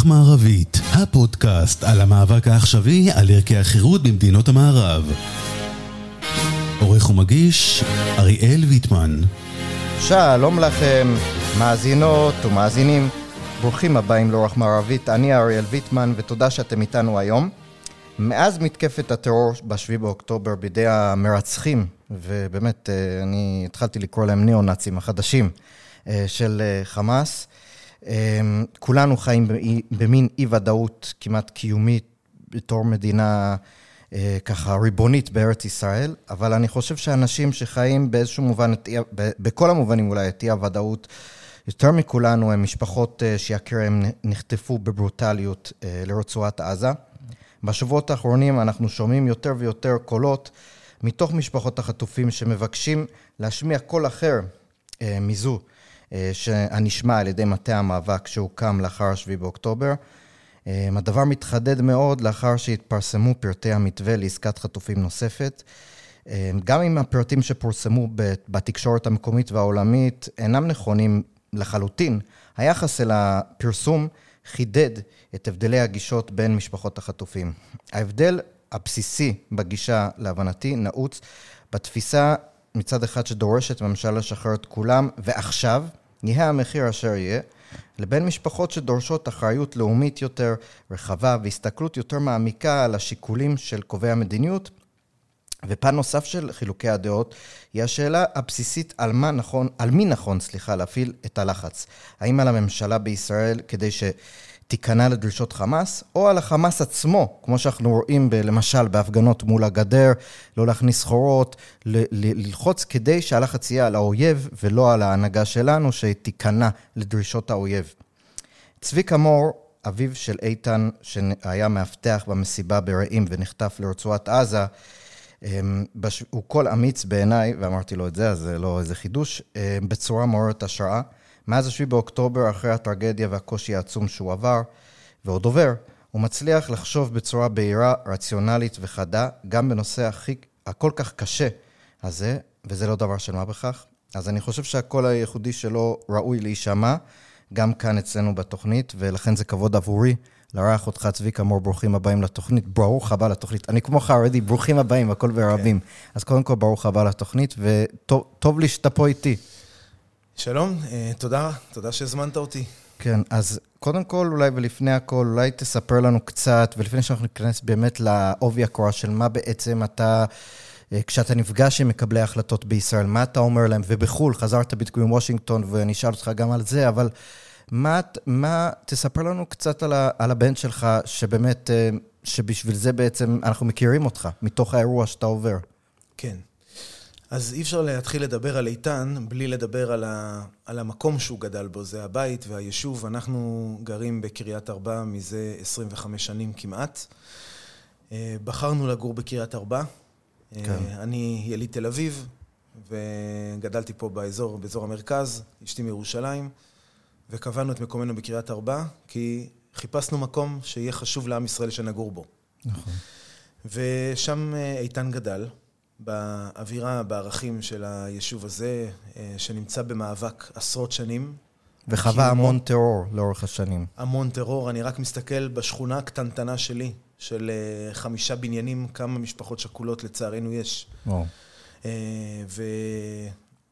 רוח מערבית, הפודקאסט על המאבק העכשווי על ערכי החירות במדינות המערב. עורך ומגיש, אריאל ויטמן. שלום לכם, מאזינות ומאזינים. ברוכים הבאים לאורך מערבית, אני אריאל ויטמן, ותודה שאתם איתנו היום. מאז מתקפת הטרור ב-7 באוקטובר בידי המרצחים, ובאמת, אה, אני התחלתי לקרוא להם ניאו-נאצים החדשים אה, של אה, חמאס, כולנו חיים במין אי-ודאות כמעט קיומית בתור מדינה ככה ריבונית בארץ ישראל, אבל אני חושב שאנשים שחיים באיזשהו מובן, בכל המובנים אולי, את אי-הוודאות, יותר מכולנו הם משפחות שיקיריהם נחטפו בברוטליות לרצועת עזה. בשבועות האחרונים אנחנו שומעים יותר ויותר קולות מתוך משפחות החטופים שמבקשים להשמיע קול אחר אה, מזו אה, שנשמע על ידי מטה המאבק שהוקם לאחר 7 באוקטובר. אה, הדבר מתחדד מאוד לאחר שהתפרסמו פרטי המתווה לעסקת חטופים נוספת. אה, גם אם הפרטים שפורסמו בתקשורת המקומית והעולמית אינם נכונים לחלוטין, היחס אל הפרסום חידד את הבדלי הגישות בין משפחות החטופים. ההבדל הבסיסי בגישה, להבנתי, נעוץ בתפיסה מצד אחד שדורשת ממשלה לשחרר את כולם, ועכשיו, יהיה המחיר אשר יהיה, לבין משפחות שדורשות אחריות לאומית יותר רחבה והסתכלות יותר מעמיקה על השיקולים של קובעי המדיניות. ופן נוסף של חילוקי הדעות היא השאלה הבסיסית על מה נכון, על מי נכון, סליחה, להפעיל את הלחץ. האם על הממשלה בישראל כדי ש... תיכנע לדרישות חמאס, או על החמאס עצמו, כמו שאנחנו רואים ב, למשל בהפגנות מול הגדר, לא להכניס סחורות, ללחוץ כדי שהלחץ יהיה על האויב ולא על ההנהגה שלנו, שתיכנע לדרישות האויב. צביקה מור, אביו של איתן, שהיה מאבטח במסיבה ברעים ונחטף לרצועת עזה, אמ, הוא קול אמיץ בעיניי, ואמרתי לו את זה, אז זה לא איזה חידוש, אמ, בצורה מעוררת השראה. מאז 7 באוקטובר, אחרי הטרגדיה והקושי העצום שהוא עבר, ועוד עובר, הוא מצליח לחשוב בצורה בהירה, רציונלית וחדה, גם בנושא הכי, הכל כך קשה הזה, וזה לא דבר של מה בכך. אז אני חושב שהקול הייחודי שלו ראוי להישמע, גם כאן אצלנו בתוכנית, ולכן זה כבוד עבורי לארח אותך, צביקה מור, ברוכים הבאים לתוכנית. ברוך הבא לתוכנית. אני כמו חרדי, ברוכים הבאים, הכל ברבים. כן. אז קודם כל, ברוך הבא לתוכנית, וטוב לי שאתה פה איתי. שלום, אה, תודה, תודה שהזמנת אותי. כן, אז קודם כל, אולי ולפני הכל, אולי תספר לנו קצת, ולפני שאנחנו ניכנס באמת לעובי הקורה של מה בעצם אתה, אה, כשאתה נפגש עם מקבלי ההחלטות בישראל, מה אתה אומר להם, ובחו"ל, חזרת בדיוק מוושינגטון, ואני אשאל אותך גם על זה, אבל מה, מה תספר לנו קצת על, ה, על הבן שלך, שבאמת, אה, שבשביל זה בעצם אנחנו מכירים אותך, מתוך האירוע שאתה עובר. כן. אז אי אפשר להתחיל לדבר על איתן בלי לדבר על, ה, על המקום שהוא גדל בו, זה הבית והיישוב. אנחנו גרים בקריית ארבע מזה 25 שנים כמעט. אה, בחרנו לגור בקריית ארבע. אה, כן. אני יליד תל אביב, וגדלתי פה באזור, באזור המרכז, אשתי מירושלים, וקבענו את מקומנו בקריית ארבע, כי חיפשנו מקום שיהיה חשוב לעם ישראל שנגור בו. נכון. ושם אה, איתן גדל. באווירה, בערכים של היישוב הזה, אה, שנמצא במאבק עשרות שנים. וחווה המון טרור לאורך השנים. המון טרור. אני רק מסתכל בשכונה הקטנטנה שלי, של אה, חמישה בניינים, כמה משפחות שכולות לצערנו יש. וואו. אה,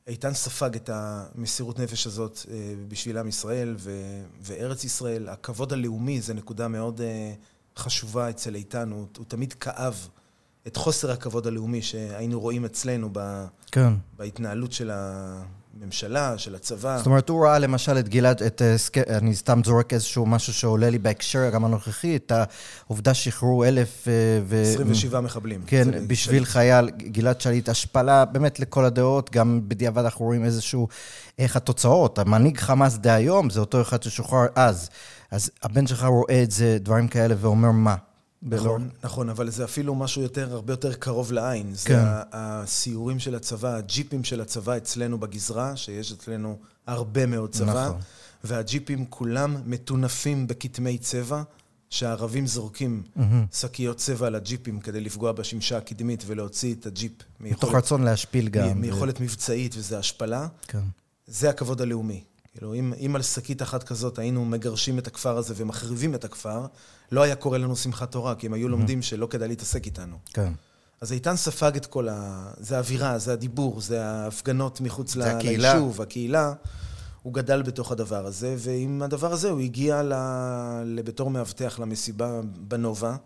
ואיתן ספג את המסירות נפש הזאת בשביל עם ישראל ו... וארץ ישראל. הכבוד הלאומי זה נקודה מאוד חשובה אצל איתן, הוא, הוא תמיד כאב. את חוסר הכבוד הלאומי שהיינו רואים אצלנו ב, כן. בהתנהלות של הממשלה, של הצבא. זאת אומרת, הוא ראה למשל את גלעד, את, אה, אני סתם זורק איזשהו משהו שעולה לי בהקשר גם הנוכחי, את העובדה שחררו אלף... אה, ו... 27 מחבלים. כן, בשביל שליט. חייל, גלעד שליט, השפלה באמת לכל הדעות, גם בדיעבד אנחנו רואים איזשהו, איך התוצאות, המנהיג חמאס דהיום, זה אותו אחד ששוחרר אז. אז הבן שלך רואה את זה, דברים כאלה, ואומר מה? נכון, נכון, אבל זה אפילו משהו יותר, הרבה יותר קרוב לעין. זה כן. הסיורים של הצבא, הג'יפים של הצבא אצלנו בגזרה, שיש אצלנו הרבה מאוד צבא, נכון. והג'יפים כולם מטונפים בכתמי צבע, שהערבים זורקים שקיות mm-hmm. צבע על הג'יפים כדי לפגוע בשמשה הקדמית ולהוציא את הג'יפ. מתוך רצון להשפיל גם. מיכולת מבצעית, וזה השפלה. כן. זה הכבוד הלאומי. כאילו, אם, אם על שקית אחת כזאת היינו מגרשים את הכפר הזה ומחריבים את הכפר, לא היה קורה לנו שמחת תורה, כי הם היו לומדים שלא כדאי להתעסק איתנו. כן. אז איתן ספג את כל ה... זה האווירה, זה הדיבור, זה ההפגנות מחוץ זה ל... הקהילה. ליישוב, הקהילה. הוא גדל בתוך הדבר הזה, ועם הדבר הזה הוא הגיע ל... ל... בתור מאבטח למסיבה בנובה,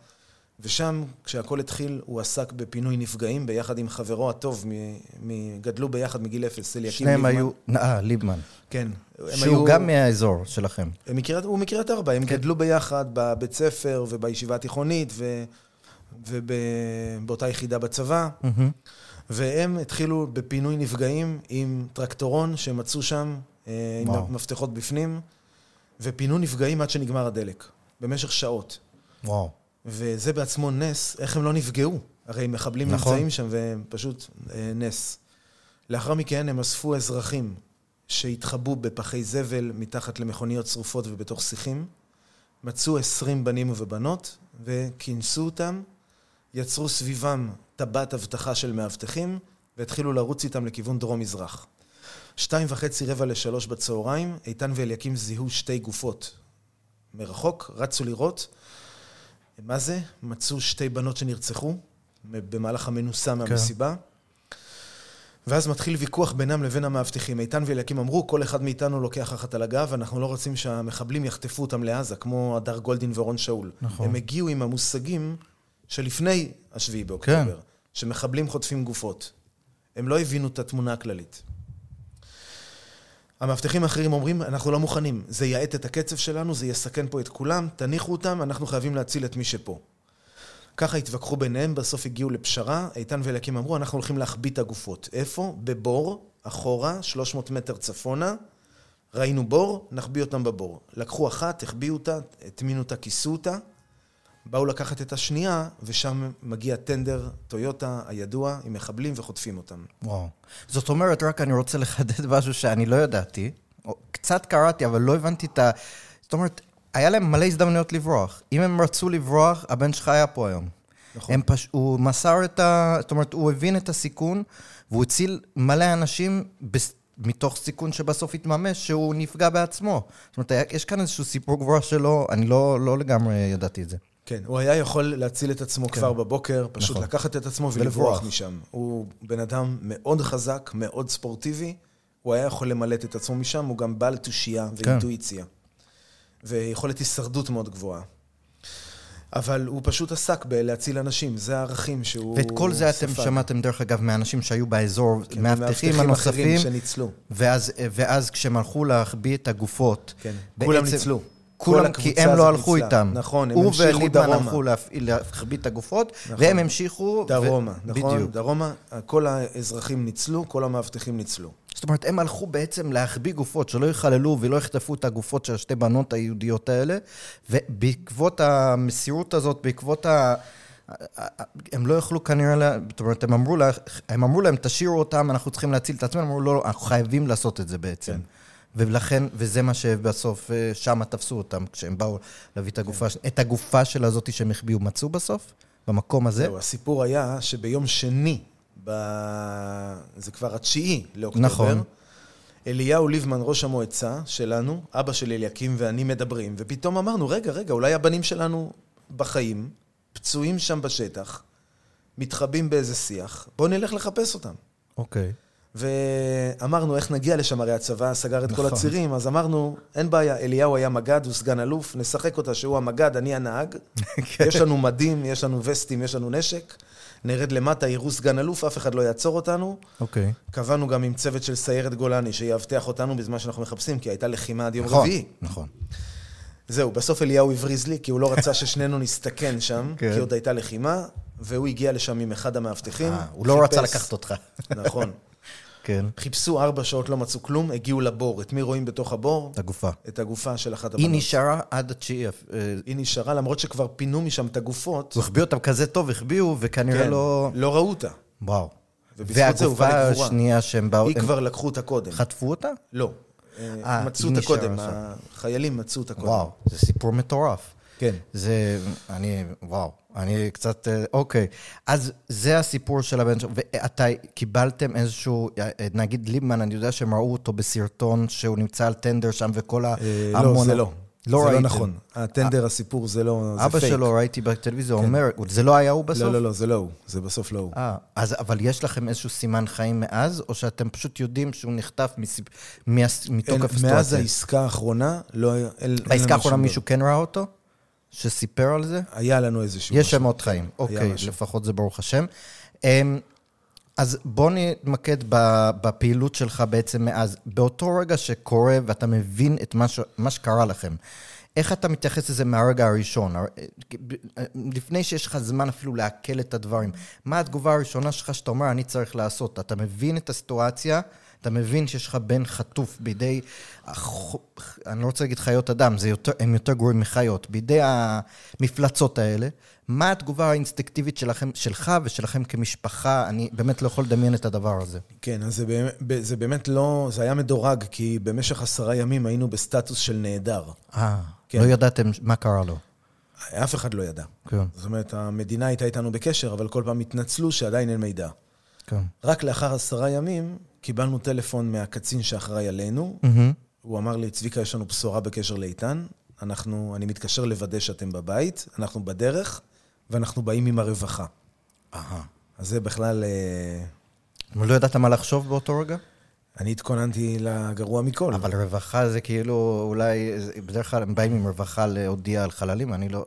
ושם, כשהכול התחיל, הוא עסק בפינוי נפגעים ביחד עם חברו הטוב. גדלו ביחד מגיל אפס, אליקים שניהם ליבמן. היו... אה, ליבמן. כן. שהוא היו- גם מהאזור שלכם. הם מקריית, הוא מקריית ארבע, הם כן. גדלו ביחד בבית ספר ובישיבה התיכונית ו... ובאותה יחידה בצבא. והם התחילו בפינוי נפגעים עם טרקטורון שהם מצאו שם, אה, עם וואו. מפתחות בפנים, ופינו נפגעים עד שנגמר הדלק, במשך שעות. וואו. וזה בעצמו נס, איך הם לא נפגעו. הרי מחבלים נכון. נמצאים שם והם פשוט אה, נס. לאחר מכן הם אספו אזרחים שהתחבאו בפחי זבל מתחת למכוניות שרופות ובתוך שיחים, מצאו עשרים בנים ובנות וכינסו אותם, יצרו סביבם טבעת אבטחה של מאבטחים והתחילו לרוץ איתם לכיוון דרום-מזרח. שתיים וחצי רבע לשלוש בצהריים, איתן ואליקים זיהו שתי גופות. מרחוק, רצו לראות. מה זה? מצאו שתי בנות שנרצחו במהלך המנוסה מהמסיבה. ואז מתחיל ויכוח בינם לבין המאבטחים. איתן ואליקים אמרו, כל אחד מאיתנו לוקח אחת על הגב, אנחנו לא רוצים שהמחבלים יחטפו אותם לעזה, כמו הדר גולדין ואורון שאול. נכון. הם הגיעו עם המושגים שלפני השביעי באוקטובר, כן. שמחבלים חוטפים גופות. הם לא הבינו את התמונה הכללית. המאבטחים האחרים אומרים, אנחנו לא מוכנים, זה יאט את הקצב שלנו, זה יסכן פה את כולם, תניחו אותם, אנחנו חייבים להציל את מי שפה. ככה התווכחו ביניהם, בסוף הגיעו לפשרה, איתן ואליקים אמרו, אנחנו הולכים להחביא את הגופות. איפה? בבור, אחורה, 300 מטר צפונה, ראינו בור, נחביא אותם בבור. לקחו אחת, החביאו אותה, הטמינו אותה, כיסו אותה, באו לקחת את השנייה, ושם מגיע טנדר טויוטה הידוע עם מחבלים וחוטפים אותם. וואו. זאת אומרת, רק אני רוצה לחדד משהו שאני לא ידעתי. או, קצת קראתי, אבל לא הבנתי את ה... זאת אומרת, היה להם מלא הזדמנויות לברוח. אם הם רצו לברוח, הבן שלך היה פה היום. נכון. הם פש... הוא מסר את ה... זאת אומרת, הוא הבין את הסיכון, והוא הציל מלא אנשים בס... מתוך סיכון שבסוף התממש, שהוא נפגע בעצמו. זאת אומרת, יש כאן איזשהו סיפור גבוה שלו, אני לא, לא לגמרי ידעתי את זה. כן, הוא היה יכול להציל את עצמו כן. כבר בבוקר, פשוט נכון. לקחת את עצמו ולברוח. משם. הוא בן אדם מאוד חזק, מאוד ספורטיבי, הוא היה יכול למלט את עצמו משם, הוא גם בעל תושייה כן. ואינטואיציה. ויכולת הישרדות מאוד גבוהה. אבל הוא פשוט עסק בלהציל אנשים, זה הערכים שהוא ואת כל זה אתם. שמעתם, דרך אגב, מאנשים שהיו באזור, כן, מאבטחים הנוספים, שניצלו. ואז, ואז כשהם הלכו להחביא את הגופות, כן, בעצם- כולם ניצלו. כולם, כי הם לא הלכו ניצלה. איתם. נכון, הם הוא המשיכו דרומה. הלכו להפעיל- להחביא את הגופות, נכון. והם המשיכו... דרומה, ו... נכון? בדיוק. דרומה, כל האזרחים ניצלו, כל המאבטחים ניצלו. זאת אומרת, הם הלכו בעצם להחביא גופות, שלא יחללו ולא יחטפו את הגופות של השתי בנות היהודיות האלה, ובעקבות המסירות הזאת, בעקבות ה... הם לא יכלו כנראה, לה- זאת אומרת, הם אמרו, לה, הם אמרו להם, תשאירו אותם, אנחנו צריכים להציל את עצמנו, אמרו, לא, לא, אנחנו חייבים לעשות את זה בעצם. כן. ולכן, וזה מה שבסוף, אה, שם תפסו אותם, כשהם באו להביא את הגופה, כן. את הגופה של הזאתי שהם החביאו, מצאו בסוף? במקום הזה? זהו, הסיפור היה שביום שני, ב... זה כבר התשיעי לאוקטובר, נכון. אליהו ליבמן, ראש המועצה שלנו, אבא של אליקים ואני מדברים, ופתאום אמרנו, רגע, רגע, אולי הבנים שלנו בחיים, פצועים שם בשטח, מתחבאים באיזה שיח, בואו נלך לחפש אותם. אוקיי. ואמרנו, איך נגיע לשם? הרי הצבא סגר את כל נכון. הצירים, אז אמרנו, אין בעיה, אליהו היה מג"ד, הוא סגן אלוף, נשחק אותה שהוא המג"ד, אני הנהג. כן. יש לנו מדים, יש לנו וסטים, יש לנו נשק. נרד למטה, יראו סגן אלוף, אף אחד לא יעצור אותנו. אוקיי. קבענו גם עם צוות של סיירת גולני, שיאבטח אותנו בזמן שאנחנו מחפשים, כי הייתה לחימה עד יום נכון, רביעי. נכון. זהו, בסוף אליהו הבריז לי, כי הוא לא רצה ששנינו נסתכן שם, כן. כי עוד הייתה לחימה, והוא הגיע לשם עם אחד המאבטחים. אה, הוא לא רצה לקחת אותך. נכון. כן. חיפשו ארבע שעות, לא מצאו כלום, הגיעו לבור. את מי רואים בתוך הבור? את הגופה. את הגופה של אחת היא הבנות. נשארה עד התשיעי. אה, היא נשארה, למרות שכבר פינו משם את הגופות. הוא החביא אותם כזה טוב, החביאו, וכנראה כן, לא... לא ראו אותה. וואו. והגופה. השנייה שהם באו... היא הם כבר לקחו אותה קודם. חטפו אותה? לא. אה, אה, מצאו היא אותה קודם. החיילים מצאו אותה קודם. וואו, זה סיפור מטורף. כן. זה, אני, וואו, אני קצת, אה, אוקיי. אז זה הסיפור של הבן שלו, ואתה קיבלתם איזשהו, אה, נגיד ליבמן, אני יודע שהם ראו אותו בסרטון שהוא נמצא על טנדר שם וכל אה, ההמון... לא, זה לא. לא זה לא ראיתם. נכון. הטנדר, הסיפור, זה לא, זה אבא פייק. שלו, ראיתי בטלוויזיה, אומר, זה לא היה הוא בסוף? לא, לא, לא, זה לא הוא. זה בסוף לא הוא. אה, אז אבל יש לכם איזשהו סימן חיים מאז, או שאתם פשוט יודעים שהוא נחטף מסיב... מהס... אין- מתוקף מאז הסיטואציה? העסקה האחרונה, לא היה... בעסקה האחרונה מישהו כן ראה אותו? שסיפר על זה? היה לנו איזשהו... יש עוד חיים. אוקיי. לפחות זה ברוך השם. אמ, אז בוא נתמקד בפעילות שלך בעצם מאז. באותו רגע שקורה ואתה מבין את מה, ש... מה שקרה לכם, איך אתה מתייחס לזה מהרגע הראשון? הר- לפני שיש לך זמן אפילו לעכל את הדברים. מה התגובה הראשונה שלך שאתה אומר, אני צריך לעשות? אתה מבין את הסיטואציה, אתה מבין שיש לך בן חטוף בידי, הח- אני לא רוצה להגיד חיות אדם, זה יותר, הם יותר גרועים מחיות, בידי המפלצות האלה. מה התגובה האינסטינקטיבית שלכם, שלך ושלכם כמשפחה? אני באמת לא יכול לדמיין את הדבר הזה. כן, אז זה באמת, זה באמת לא... זה היה מדורג, כי במשך עשרה ימים היינו בסטטוס של נעדר. אה, כן. לא ידעתם מה קרה לו. אף אחד לא ידע. כן, זאת אומרת, המדינה הייתה איתנו בקשר, אבל כל פעם התנצלו שעדיין אין מידע. כן. רק לאחר עשרה ימים קיבלנו טלפון מהקצין שאחראי עלינו. מהמם. הוא אמר לי, צביקה, יש לנו בשורה בקשר לאיתן. אנחנו, אני מתקשר לוודא שאתם בבית, אנחנו בדרך, ואנחנו באים עם הרווחה. אהה. אז זה בכלל... אה, אבל לא ידעת מה לחשוב באותו רגע? אני התכוננתי לגרוע מכל. אבל רווחה זה כאילו, אולי, בדרך כלל הם באים עם רווחה להודיע על חללים, אני לא,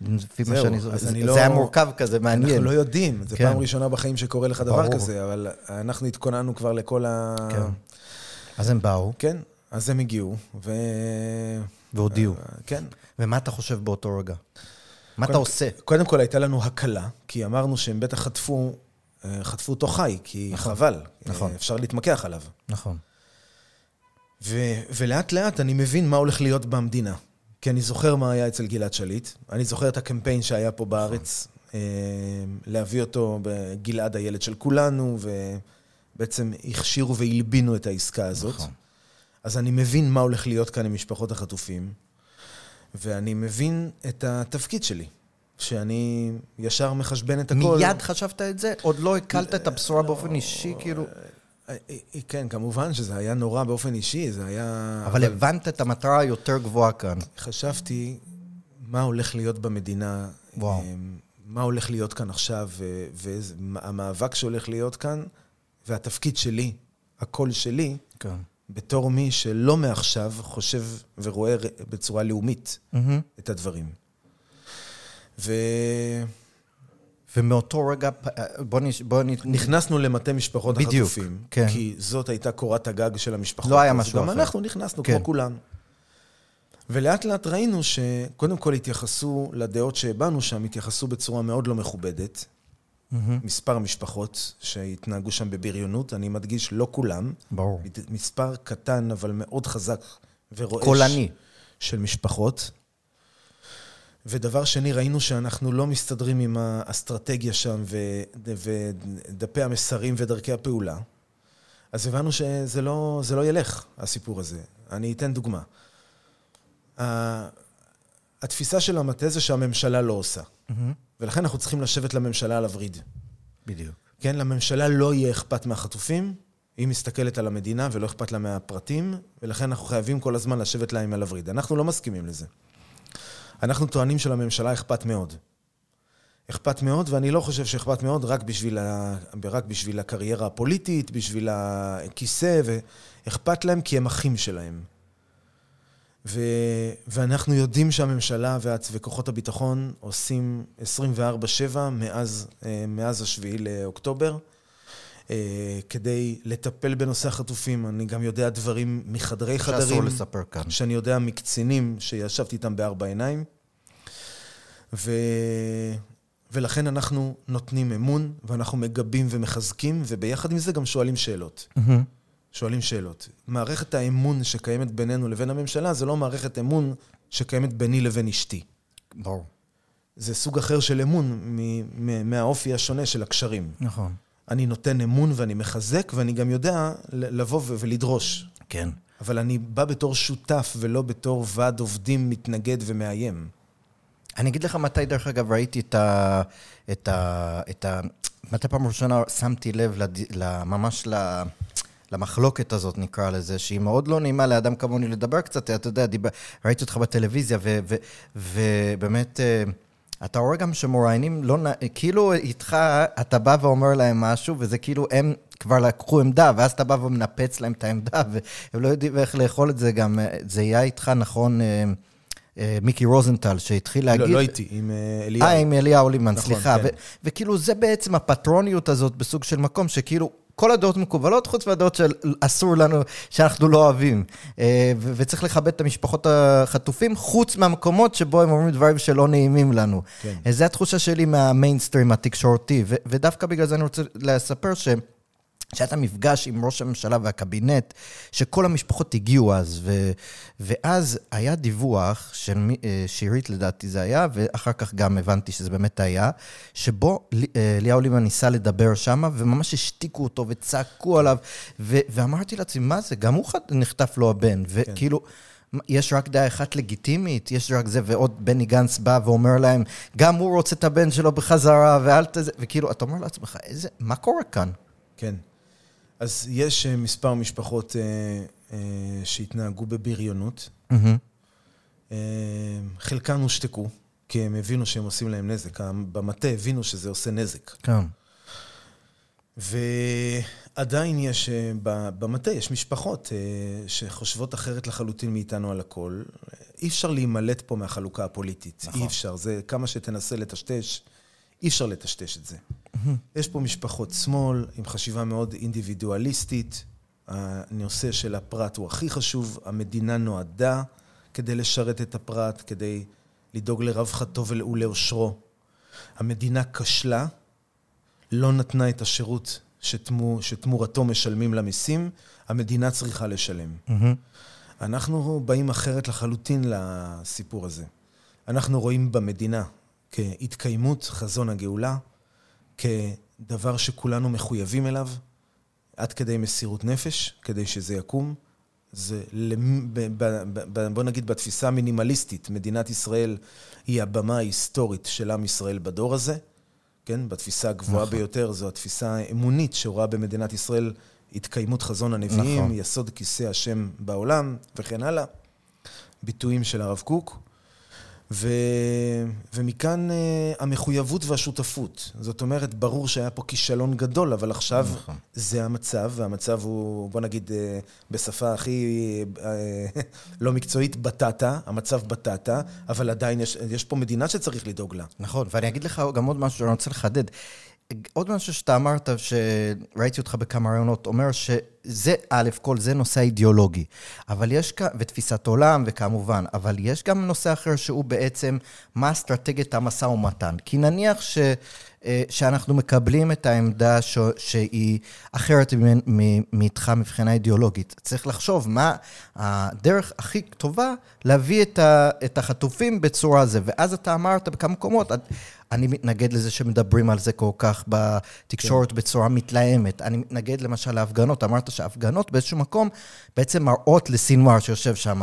לפי מה שאני זוכר, זה לא- זה היה מורכב כזה, מעניין. אנחנו לא יודעים, זו כן. פעם ראשונה בחיים שקורה לך דבר. כזה, אבל אנחנו התכוננו כבר לכל ה... כן. אז הם באו כן, אז הם הגיעו, ו... והודיעו. כן. ומה אתה חושב באותו רגע? מה אתה עושה? קודם כל הייתה לנו הקלה, כי אמרנו שהם בטח חטפו, אה, חטפו אותו חי, כי חבל. נכון. אה, אפשר להתמקח עליו. נכון. ו- ולאט לאט אני מבין מה הולך להיות במדינה. כי אני זוכר מה היה אצל גלעד שליט, אני זוכר את הקמפיין שהיה פה בארץ, אה, להביא אותו בגלעד הילד של כולנו, ובעצם הכשירו והלבינו את העסקה הזאת. נכון. אז אני מבין מה הולך להיות כאן עם משפחות החטופים, ואני מבין את התפקיד שלי, שאני ישר מחשבן את הכל. מיד חשבת את זה? עוד לא הקלת את הבשורה באופן אישי, כאילו? אה, אה, כן, כמובן שזה היה נורא באופן אישי, זה היה... אבל הבנת את המטרה היותר גבוהה כאן. חשבתי מה הולך להיות במדינה, וואו. אה, מה הולך להיות כאן עכשיו, והמאבק שהולך להיות כאן, והתפקיד שלי, הקול שלי, כן. בתור מי שלא מעכשיו חושב ורואה בצורה לאומית. את הדברים. ו... ומאותו רגע, פ- בוא נש... בוא נ... נכנסנו למטה משפחות בדיוק, החטופים, כן. כי זאת הייתה קורת הגג של המשפחות. לא היה משהו גם אחר. אנחנו נכנסנו כן. כמו כולם. ולאט לאט ראינו שקודם כל התייחסו לדעות שהבענו שם, התייחסו בצורה מאוד לא מכובדת. מהמם. מספר משפחות שהתנהגו שם בבריונות, אני מדגיש, לא כולם. ברור. מספר קטן אבל מאוד חזק ורועש. קולני. של משפחות. ודבר שני, ראינו שאנחנו לא מסתדרים עם האסטרטגיה שם ודפי המסרים ודרכי הפעולה. אז הבנו שזה לא, לא ילך, הסיפור הזה. אני אתן דוגמה. התפיסה של המטה זה שהממשלה לא עושה. מהמם. ולכן אנחנו צריכים לשבת לממשלה על הווריד. בדיוק. כן, לממשלה לא יהיה אכפת מהחטופים, היא מסתכלת על המדינה ולא אכפת לה מהפרטים, ולכן אנחנו חייבים כל הזמן לשבת להם על הווריד. אנחנו לא מסכימים לזה. אנחנו טוענים שלממשלה אכפת מאוד. אכפת מאוד, ואני לא חושב שאכפת מאוד רק בשביל, ה... רק בשביל הקריירה הפוליטית, בשביל הכיסא, ואכפת להם כי הם אחים שלהם. ו... ואנחנו יודעים שהממשלה והצ... וכוחות הביטחון עושים 24-7 מאז, אה, מאז השביעי לאוקטובר, כדי לטפל בנושא החטופים. אני גם יודע דברים מחדרי שאסור חדרים. לספר כאן. שאני יודע מקצינים שישבתי איתם בארבע עיניים. ו... ולכן אנחנו נותנים אמון, ואנחנו מגבים ומחזקים, וביחד עם זה גם שואלים שאלות. מהמם. שואלים שאלות. מערכת האמון שקיימת בינינו לבין הממשלה, זה לא מערכת אמון שקיימת ביני לבין אשתי. ברור. זה סוג אחר של אמון מהאופי השונה של הקשרים. נכון. אני נותן אמון ואני מחזק, ואני גם יודע לבוא ולדרוש. כן. אבל אני בא בתור שותף ולא בתור ועד עובדים מתנגד ומאיים. אני אגיד לך מתי, דרך אגב, ראיתי את ה... את ה... את ה... מתי פעם ראשונה שמתי לב לד... ממש ל... למחלוקת הזאת, נקרא לזה, שהיא מאוד לא נעימה לאדם כמוני לדבר קצת, אתה יודע, דיבר, ראיתי אותך בטלוויזיה, ו... ו... אה, אתה רואה גם שמוראיינים לא... כאילו איתך, אתה בא ואומר להם משהו, וזה כאילו הם כבר לקחו עמדה, ואז אתה בא ומנפץ להם את העמדה, והם לא יודעים איך לאכול את זה גם. זה יהיה איתך, נכון, אה, אה, מיקי רוזנטל, שהתחיל להגיד... לא, לא איתי, עם אה, אליהו. אה, עם אליהו לימן, נכון, סליחה. כן. וכאילו, זה בעצם הפטרוניות הזאת בסוג של מקום, שכאילו... כל הדעות מקובלות, חוץ מהדעות שאסור לנו, שאנחנו לא אוהבים. אה, וצריך לכבד את המשפחות החטופים, חוץ מהמקומות שבו הם אומרים דברים שלא נעימים לנו. כן. זו התחושה שלי מהמיינסטרים התקשורתי, ודווקא בגלל זה אני רוצה לספר ש... שהיה את המפגש עם ראש הממשלה והקבינט, שכל המשפחות הגיעו אז, ו, ואז היה דיווח של אה, שירית לדעתי זה היה, ואחר כך גם הבנתי שזה באמת היה, שבו אה, ליאו לימן ניסה לדבר שם, וממש השתיקו אותו וצעקו עליו, ו, ואמרתי לעצמי, מה זה, גם הוא נחטף לו הבן, וכאילו... כן. יש רק דעה אחת לגיטימית, יש רק זה, ועוד בני גנץ בא ואומר להם, גם הוא רוצה את הבן שלו בחזרה, ואל תזה, וכאילו, אתה אומר לעצמך, איזה, מה קורה כאן? כן. אז יש אה, מספר משפחות אה, אה, שהתנהגו בבריונות. Mm-hmm. חלקן הושתקו, כי הם הבינו שהם עושים להם נזק. במטה הבינו שזה עושה נזק. כן. ועדיין יש, במטה יש משפחות שחושבות אחרת לחלוטין מאיתנו על הכל. אי אפשר להימלט פה מהחלוקה הפוליטית. נכון. אי אפשר. זה כמה שתנסה לטשטש, אי אפשר לטשטש את זה. יש פה משפחות שמאל עם חשיבה מאוד אינדיבידואליסטית. הנושא של הפרט הוא הכי חשוב. המדינה נועדה כדי לשרת את הפרט, כדי לדאוג לרווחתו ולאושרו. המדינה כשלה, לא נתנה את השירות שתמו, שתמורתו משלמים למיסים, המדינה צריכה לשלם. אנחנו באים אחרת לחלוטין לסיפור הזה. אנחנו רואים במדינה כהתקיימות חזון הגאולה, כדבר שכולנו מחויבים אליו, עד כדי מסירות נפש, כדי שזה יקום. זה, בוא נגיד בתפיסה המינימליסטית, מדינת ישראל היא הבמה ההיסטורית של עם ישראל בדור הזה, כן? בתפיסה הגבוהה נכון. ביותר, זו התפיסה האמונית שרואה במדינת ישראל התקיימות חזון הנביאים, נכון. יסוד כיסא השם בעולם וכן הלאה. ביטויים של הרב קוק. ו... ומכאן uh, המחויבות והשותפות. זאת אומרת, ברור שהיה פה כישלון גדול, אבל עכשיו נכון. זה המצב, והמצב הוא, בוא נגיד, uh, בשפה הכי uh, לא מקצועית, בטטה, המצב בטטה, אבל עדיין יש, יש פה מדינה שצריך לדאוג לה. נכון, ואני אגיד לך גם עוד משהו שאני רוצה לחדד. עוד משהו שאתה אמרת, שראיתי אותך בכמה רעיונות, אומר שזה, א', כל זה נושא אידיאולוגי. אבל יש כאן, ותפיסת עולם, וכמובן, אבל יש גם נושא אחר שהוא בעצם מה אסטרטגיית המשא ומתן. כי נניח ש... אה, שאנחנו מקבלים את העמדה ש... שהיא אחרת מאיתך מבחינה אידיאולוגית. צריך לחשוב מה הדרך הכי טובה להביא את, ה... את החטופים בצורה זו. ואז אתה אמרת בכמה מקומות, אני מתנגד לזה שמדברים על זה כל כך בתקשורת כן. בצורה מתלהמת. אני מתנגד למשל להפגנות. אמרת שהפגנות באיזשהו מקום בעצם מראות לסינואר שיושב שם,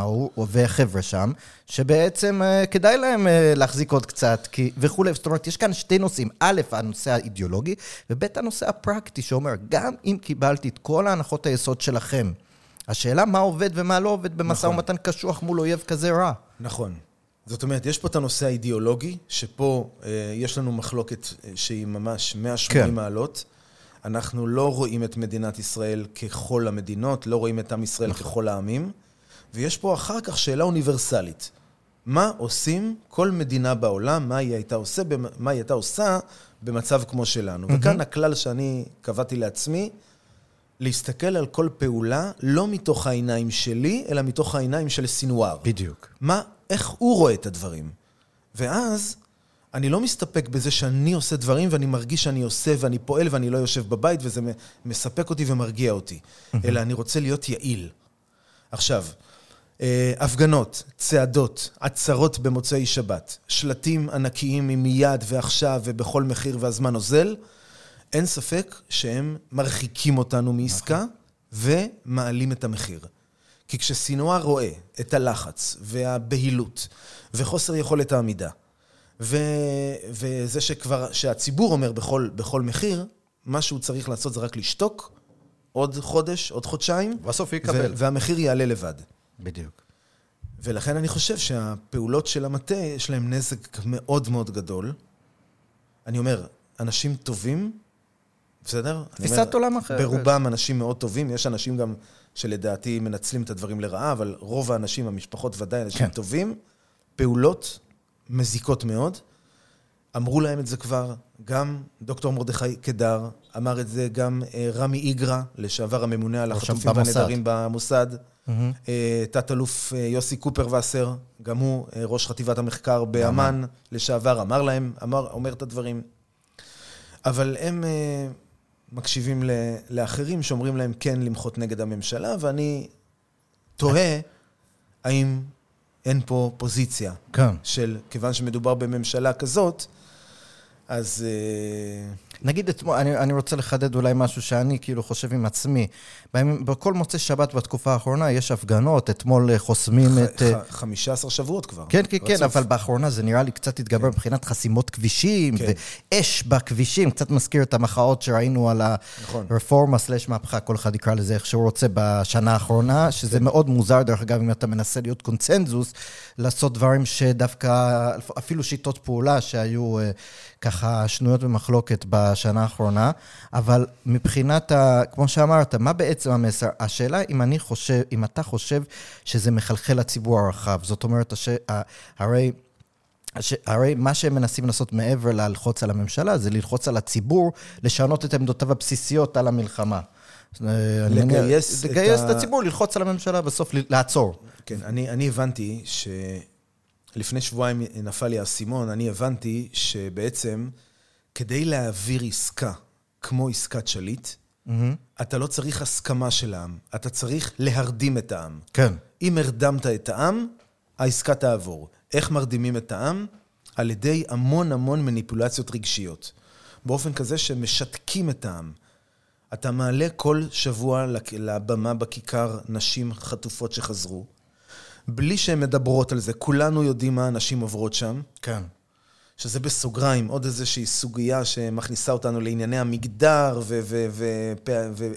וחבר'ה שם, שבעצם uh, כדאי להם uh, להחזיק עוד קצת כי, וכולי. זאת אומרת, יש כאן שתי נושאים. א', הנושא האידיאולוגי, וב', הנושא הפרקטי, שאומר, גם אם קיבלתי את כל ההנחות היסוד שלכם, השאלה מה עובד ומה לא עובד במשא נכון. ומתן קשוח מול אויב כזה רע. נכון. זאת אומרת, יש פה את הנושא האידיאולוגי, שפה אה, יש לנו מחלוקת אה, שהיא ממש 180 כן. מעלות. אנחנו לא רואים את מדינת ישראל ככל המדינות, לא רואים את עם ישראל נכון. ככל העמים, ויש פה אחר כך שאלה אוניברסלית. מה עושים כל מדינה בעולם, מה היא הייתה, עושה, מה היא הייתה עושה במצב כמו שלנו. Mm-hmm. וכאן הכלל שאני קבעתי לעצמי, להסתכל על כל פעולה לא מתוך העיניים שלי, אלא מתוך העיניים של סינואר. בדיוק. מה איך הוא רואה את הדברים. ואז אני לא מסתפק בזה שאני עושה דברים ואני מרגיש שאני עושה ואני פועל ואני לא יושב בבית וזה מספק אותי ומרגיע אותי, אלא אני רוצה להיות יעיל. עכשיו, אה, הפגנות, צעדות, עצרות במוצאי שבת, שלטים ענקיים עם מיד ועכשיו ובכל מחיר והזמן אוזל, אין ספק שהם מרחיקים אותנו מעסקה נכון. ומעלים את המחיר. כי כשסינואר רואה את הלחץ והבהילות וחוסר יכולת העמידה, ו, וזה שכבר, שהציבור אומר בכל, בכל מחיר, מה שהוא צריך לעשות זה רק לשתוק עוד חודש, עוד חודשיים. בסוף יקבל. ו- והמחיר יעלה לבד. בדיוק. ולכן אני חושב שהפעולות של המטה, יש להם נזק מאוד מאוד גדול. אני אומר, אנשים טובים, בסדר? תפיסת עולם אחרת. ברובם אנשים מאוד טובים, יש אנשים גם שלדעתי מנצלים את הדברים לרעה, אבל רוב האנשים, המשפחות ודאי אנשים כן. טובים. פעולות מזיקות מאוד. אמרו להם את זה כבר, גם דוקטור מרדכי קדר אמר את זה, גם אה, רמי איגרא, לשעבר הממונה על החטופים במוסד. והנעדרים במוסד, מהמם. אה, תת-אלוף אה, יוסי קופרווסר, גם הוא ראש חטיבת המחקר באמ"ן לשעבר, אמר להם, אמר, אומר את הדברים. אבל הם מקשיבים ל- לאחרים שאומרים להם כן למחות נגד הממשלה, ואני תוהה האם אין פה פוזיציה כן. של, כיוון שמדובר בממשלה כזאת, אז... אה, נגיד אתמול, אני, אני רוצה לחדד אולי משהו שאני כאילו חושב עם עצמי. בכל מוצאי שבת בתקופה האחרונה יש הפגנות, אתמול אה, חוסמים את... אה, ח- 15 שבועות כבר. כן, כן, כן, רצוף. אבל באחרונה זה נראה לי קצת התגבר מבחינת חסימות כבישים, כן. ואש בכבישים, קצת מזכיר את המחאות שראינו על נכון. הרפורמה סלש מהפכה, כל אחד יקרא לזה איך שהוא רוצה בשנה האחרונה, שזה מאוד מוזר, דרך אגב, אם אתה מנסה להיות קונצנזוס, לעשות דברים שדווקא, אפילו שיטות פעולה שהיו אה, ככה שנויות במחלוקת בשנה האחרונה, אבל מבחינת, ה, כמו שאמרת, מה בעצם המסר? השאלה אם אני חושב, אם אתה חושב שזה מחלחל לציבור הרחב, זאת אומרת, הש, הרי... הש... הרי מה שהם מנסים לעשות מעבר ללחוץ על הממשלה, זה ללחוץ על הציבור, לשנות את עמדותיו הבסיסיות על המלחמה. אה, לגייס את לגייס את ה- הציבור, ללחוץ על הממשלה, בסוף לעצור. כן, אני, אני הבנתי שלפני שבועיים נפל לי האסימון, אני הבנתי שבעצם כדי להעביר עסקה כמו עסקת שליט, אתה לא צריך הסכמה של העם, אתה צריך להרדים את העם. כן. אם הרדמת את העם, העסקה תעבור. איך מרדימים את העם? על ידי המון המון מניפולציות רגשיות. באופן כזה שמשתקים את העם. אתה מעלה כל שבוע לבמה בכיכר נשים חטופות שחזרו, בלי שהן מדברות על זה. כולנו יודעים מה הנשים עוברות שם, כן. שזה בסוגריים, עוד איזושהי סוגיה שמכניסה אותנו לענייני המגדר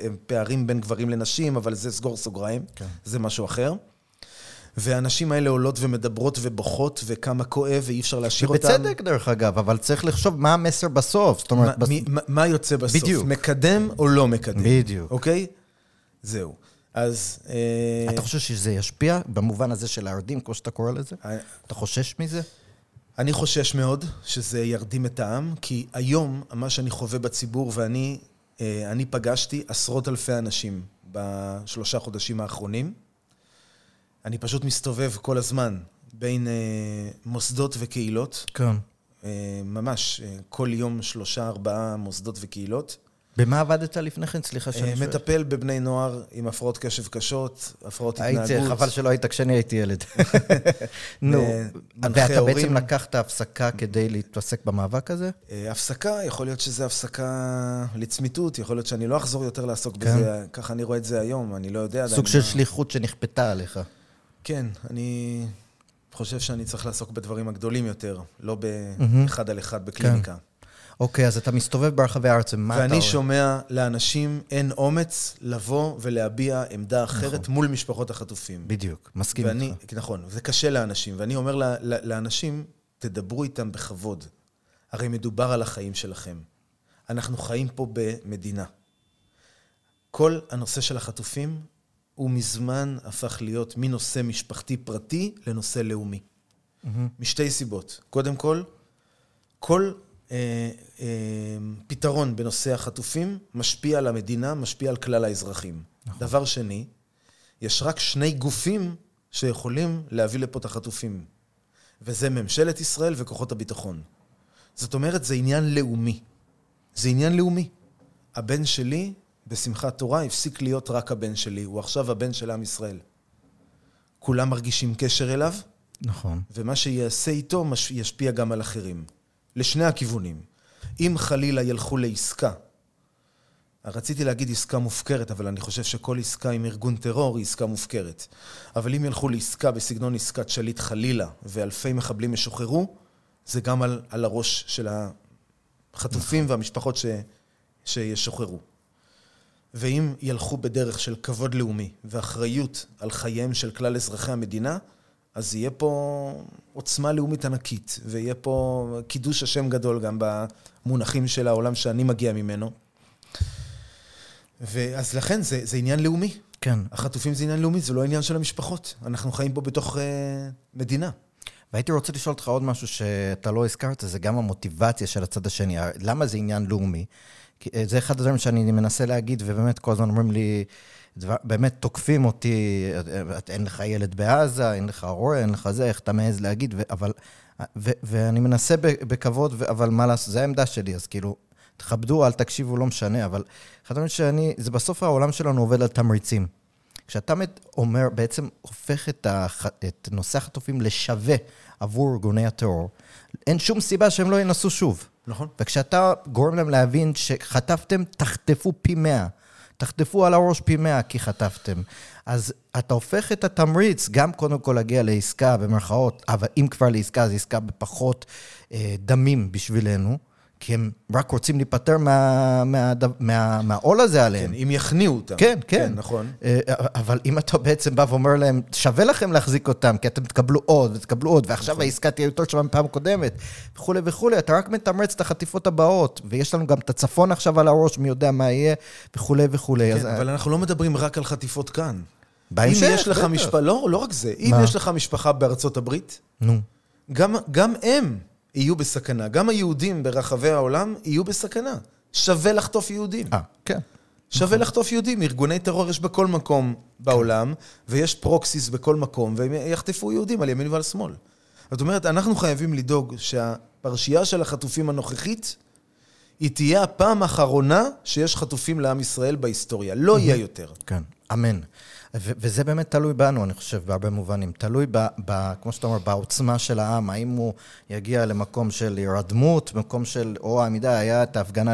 ופערים בין גברים לנשים, אבל זה סגור סוגריים, כן. זה משהו אחר. והנשים האלה עולות ומדברות ובוכות, וכמה כואב, ואי אפשר להשאיר אותן. ובצדק, דרך אגב, אבל צריך לחשוב מה המסר בסוף. זאת מה, אומרת, בס... מי- מה, מה יוצא בסוף? בדיוק. מקדם או לא מקדם? בדיוק. אוקיי? זהו. אז... אה, אתה חושב שזה ישפיע במובן הזה של להרדים, כמו שאתה קורא לזה? אה, אתה חושש מזה? אני חושש מאוד שזה ירדים את העם, כי היום, מה שאני חווה בציבור, ואני אה, אני פגשתי עשרות אלפי אנשים בשלושה חודשים האחרונים. אני פשוט מסתובב כל הזמן בין אה, מוסדות וקהילות, כן. אה, ממש כל יום שלושה, ארבעה מוסדות וקהילות. במה עבדת לפני כן? סליחה אה, שאני שואל. מטפל בבני נוער עם הפרעות קשב קשות, הפרעות התנהגות. הייתי, חבל שלא היית כשאני הייתי ילד. נו, מנחה ואתה בעצם. לקחת הפסקה כדי להתעסק במאבק הזה? אה, הפסקה, יכול להיות שזה הפסקה לצמיתות, יכול להיות שאני לא אחזור יותר לעסוק כן. בזה, ככה אני רואה את זה היום, אני לא יודע. סוג של שליחות שנכפתה עליך. כן, אני חושב שאני צריך לעסוק בדברים הגדולים יותר, לא באחד על אחד בקליניקה. אוקיי, אז אתה מסתובב ברחבי הארץ, ומה אתה רואה? ואני שומע לאנשים אין אומץ לבוא ולהביע עמדה אחרת נכון. מול משפחות החטופים. בדיוק, מסכים ואני, איתך. נכון, זה קשה לאנשים, ואני אומר ל- ל- לאנשים, תדברו איתם בכבוד. הרי מדובר על החיים שלכם. אנחנו חיים פה במדינה. כל הנושא של החטופים הוא מזמן הפך להיות מנושא משפחתי פרטי לנושא לאומי. משתי סיבות. קודם כל, כל פתרון בנושא החטופים משפיע על המדינה, משפיע על כלל האזרחים. נכון. דבר שני, יש רק שני גופים שיכולים להביא לפה את החטופים, וזה ממשלת ישראל וכוחות הביטחון. זאת אומרת, זה עניין לאומי. זה עניין לאומי. הבן שלי, בשמחת תורה, הפסיק להיות רק הבן שלי, הוא עכשיו הבן של עם ישראל. כולם מרגישים קשר אליו, נכון. ומה שיעשה איתו ישפיע גם על אחרים. לשני הכיוונים. אם חלילה ילכו לעסקה, רציתי להגיד עסקה מופקרת, אבל אני חושב שכל עסקה עם ארגון טרור היא עסקה מופקרת. אבל אם ילכו לעסקה בסגנון עסקת שליט חלילה, ואלפי מחבלים ישוחררו, זה גם על, על הראש של החטופים והמשפחות ש, שישוחררו. ואם ילכו בדרך של כבוד לאומי ואחריות על חייהם של כלל אזרחי המדינה, אז יהיה פה עוצמה לאומית ענקית, ויהיה פה קידוש השם גדול גם במונחים של העולם שאני מגיע ממנו. ואז לכן זה, זה עניין לאומי. כן. החטופים זה עניין לאומי, זה לא עניין של המשפחות. אנחנו חיים פה בתוך uh, מדינה. והייתי רוצה לשאול אותך עוד משהו שאתה לא הזכרת, זה גם המוטיבציה של הצד השני. למה זה עניין לאומי? אה, זה אחד הדברים שאני מנסה להגיד, ובאמת כל הזמן אומרים לי, דבר, באמת תוקפים אותי, אין לך ילד בעזה, אין לך הורה, אין לך זה, איך אתה מעז להגיד, ו, אבל, ו, ואני מנסה בכבוד, ו, אבל מה לעשות, זו העמדה שלי, אז כאילו, תכבדו, אל תקשיבו, לא משנה, אבל אחד הדברים שאני, זה בסוף העולם שלנו עובד על תמריצים. כשאתה אומר, בעצם הופך את, הח, את נושא החטופים לשווה עבור ארגוני הטרור, אין שום סיבה שהם לא ינסו שוב. נכון. וכשאתה גורם להם להבין שחטפתם, תחטפו פי מאה. תחטפו על הראש פי מאה כי חטפתם. אז אתה הופך את התמריץ, גם קודם כל להגיע לעסקה, במרכאות, אבל אם כבר לעסקה, אז עסקה בפחות אה, דמים בשבילנו. כי הם רק רוצים להיפטר מהעול מה, מה, מה, הזה עליהם. כן, אם יכניעו אותם. כן, כן. כן, נכון. אה, אבל אם אתה בעצם בא ואומר להם, שווה לכם להחזיק אותם, כי אתם תקבלו עוד ותקבלו עוד, ועכשיו נכון. העסקה תהיה יותר שווה מפעם קודמת, וכולי וכולי, אתה רק מתמרץ את החטיפות הבאות, ויש לנו גם את הצפון עכשיו על הראש, מי יודע מה יהיה, וכולי וכולי. כן, אז... אבל אנחנו לא מדברים רק על חטיפות כאן. בהמשך, אם יש לך משפחה, לא, לא רק זה, אם מה? יש לך משפחה בארצות הברית, נו. גם, גם הם יהיו בסכנה. גם היהודים ברחבי העולם יהיו בסכנה. שווה לחטוף יהודים. אה, כן. שווה נכון. לחטוף יהודים. ארגוני טרור יש בכל מקום בעולם, ויש פרוקסיס בכל מקום, והם יחטפו יהודים על ימין ועל שמאל. זאת אומרת, אנחנו חייבים לדאוג שהפרשייה של החטופים הנוכחית, היא תהיה הפעם האחרונה שיש חטופים לעם ישראל בהיסטוריה. לא יהיה יותר. כן, אמן. וזה באמת תלוי בנו, אני חושב, בהרבה מובנים. תלוי, ב, ב, כמו שאתה אומר, בעוצמה של העם, האם הוא יגיע למקום של הירדמות, מקום של, או עמידה, היה את ההפגנה,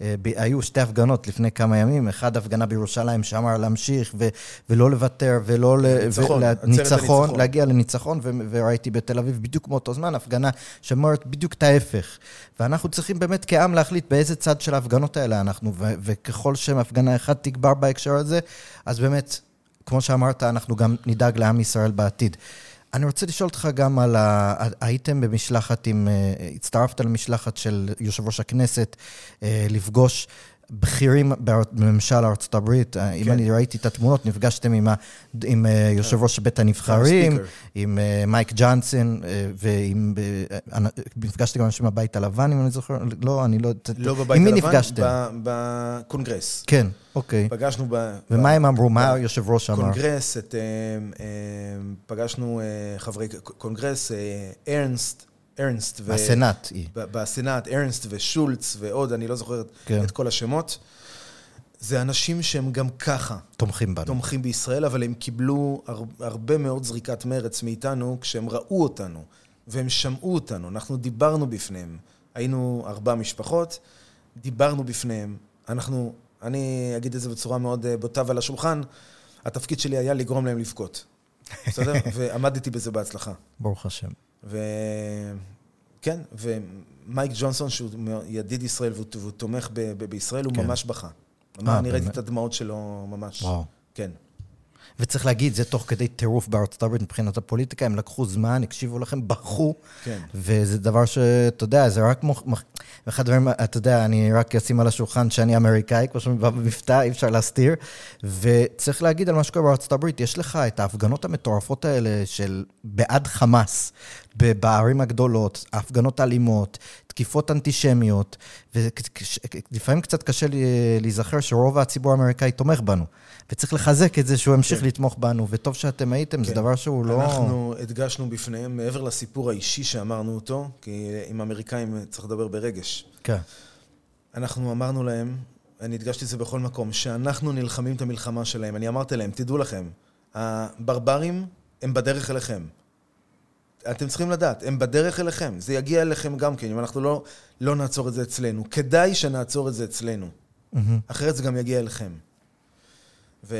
אה, היו שתי הפגנות לפני כמה ימים, אחד הפגנה בירושלים שאמר להמשיך ו, ולא לוותר, ולא... ניצחון, ול, ניצחון, להגיע לניצחון, ו, וראיתי בתל אביב בדיוק מאותו זמן, הפגנה שאומרת בדיוק את ההפך. ואנחנו צריכים באמת כעם להחליט באיזה צד של ההפגנות האלה אנחנו, ו, וככל שהפגנה אחת תגבר בהקשר הזה, אז באמת... כמו שאמרת, אנחנו גם נדאג לעם ישראל בעתיד. אני רוצה לשאול אותך גם על ה... הייתם במשלחת עם... אה, הצטרפת למשלחת של יושב ראש הכנסת אה, לפגוש בכירים בממשל ארצות הברית. אה, כן. אם אני ראיתי את התמונות, נפגשתם עם, ה, עם אה, יושב ראש בית הנבחרים, עם אה, מייק ג'אנסון, ועם... נפגשתי גם אנשים בבית הלבן, אם אני זוכר, לא, אני לא... לא בבית הלבן, נפגשתם? בקונגרס. כן, אוקיי. פגשנו ב... ומה הם אמרו? מה היושב ראש אמר? קונגרס, את, פגשנו חברי קונגרס, ארנסט. ארנסט. ו... הסנאט היא. בסנאט, ארנסט ושולץ ועוד, אני לא זוכר כן. את כל השמות. זה אנשים שהם גם ככה. תומכים בנו. תומכים בישראל, אבל הם קיבלו הרבה מאוד זריקת מרץ מאיתנו כשהם ראו אותנו, והם שמעו אותנו. אנחנו דיברנו בפניהם. היינו ארבע משפחות, דיברנו בפניהם. אנחנו, אני אגיד את זה בצורה מאוד אה, בוטה ועל השולחן, התפקיד שלי היה לגרום להם לבכות. בסדר? ועמדתי בזה בהצלחה. ברוך השם. וכן, ומייק ג'ונסון, שהוא ידיד ישראל והוא תומך ב- בישראל, הוא כן. ממש בכה. אה, אני ראיתי את הדמעות שלו ממש. וואו. כן. וצריך להגיד, זה תוך כדי טירוף בארצות הברית מבחינת הפוליטיקה, הם לקחו זמן, הקשיבו לכם, בכו, כן. וזה דבר שאתה יודע, זה רק מוכ... ואחד הדברים, אתה יודע, אני רק אשים על השולחן שאני אמריקאי, כמו שאומרים במבטא, אי אפשר להסתיר, וצריך להגיד על מה שקורה בארצות הברית, יש לך את ההפגנות המטורפות האלה של בעד חמאס, בערים הגדולות, הפגנות אלימות, תקיפות אנטישמיות, ולפעמים קצת קשה לי להיזכר שרוב הציבור האמריקאי תומך בנו. וצריך לחזק את זה שהוא ימשיך כן. לתמוך בנו, וטוב שאתם הייתם, כן. זה דבר שהוא לא... אנחנו הדגשנו בפניהם, מעבר לסיפור האישי שאמרנו אותו, כי עם אמריקאים צריך לדבר ברגש. כן. אנחנו אמרנו להם, אני הדגשתי את זה בכל מקום, שאנחנו נלחמים את המלחמה שלהם. אני אמרתי להם, תדעו לכם, הברברים הם בדרך אליכם. אתם צריכים לדעת, הם בדרך אליכם, זה יגיע אליכם גם כן, אם אנחנו לא, לא נעצור את זה אצלנו. כדאי שנעצור את זה אצלנו. Mm-hmm. אחרת זה גם יגיע אליכם. וזה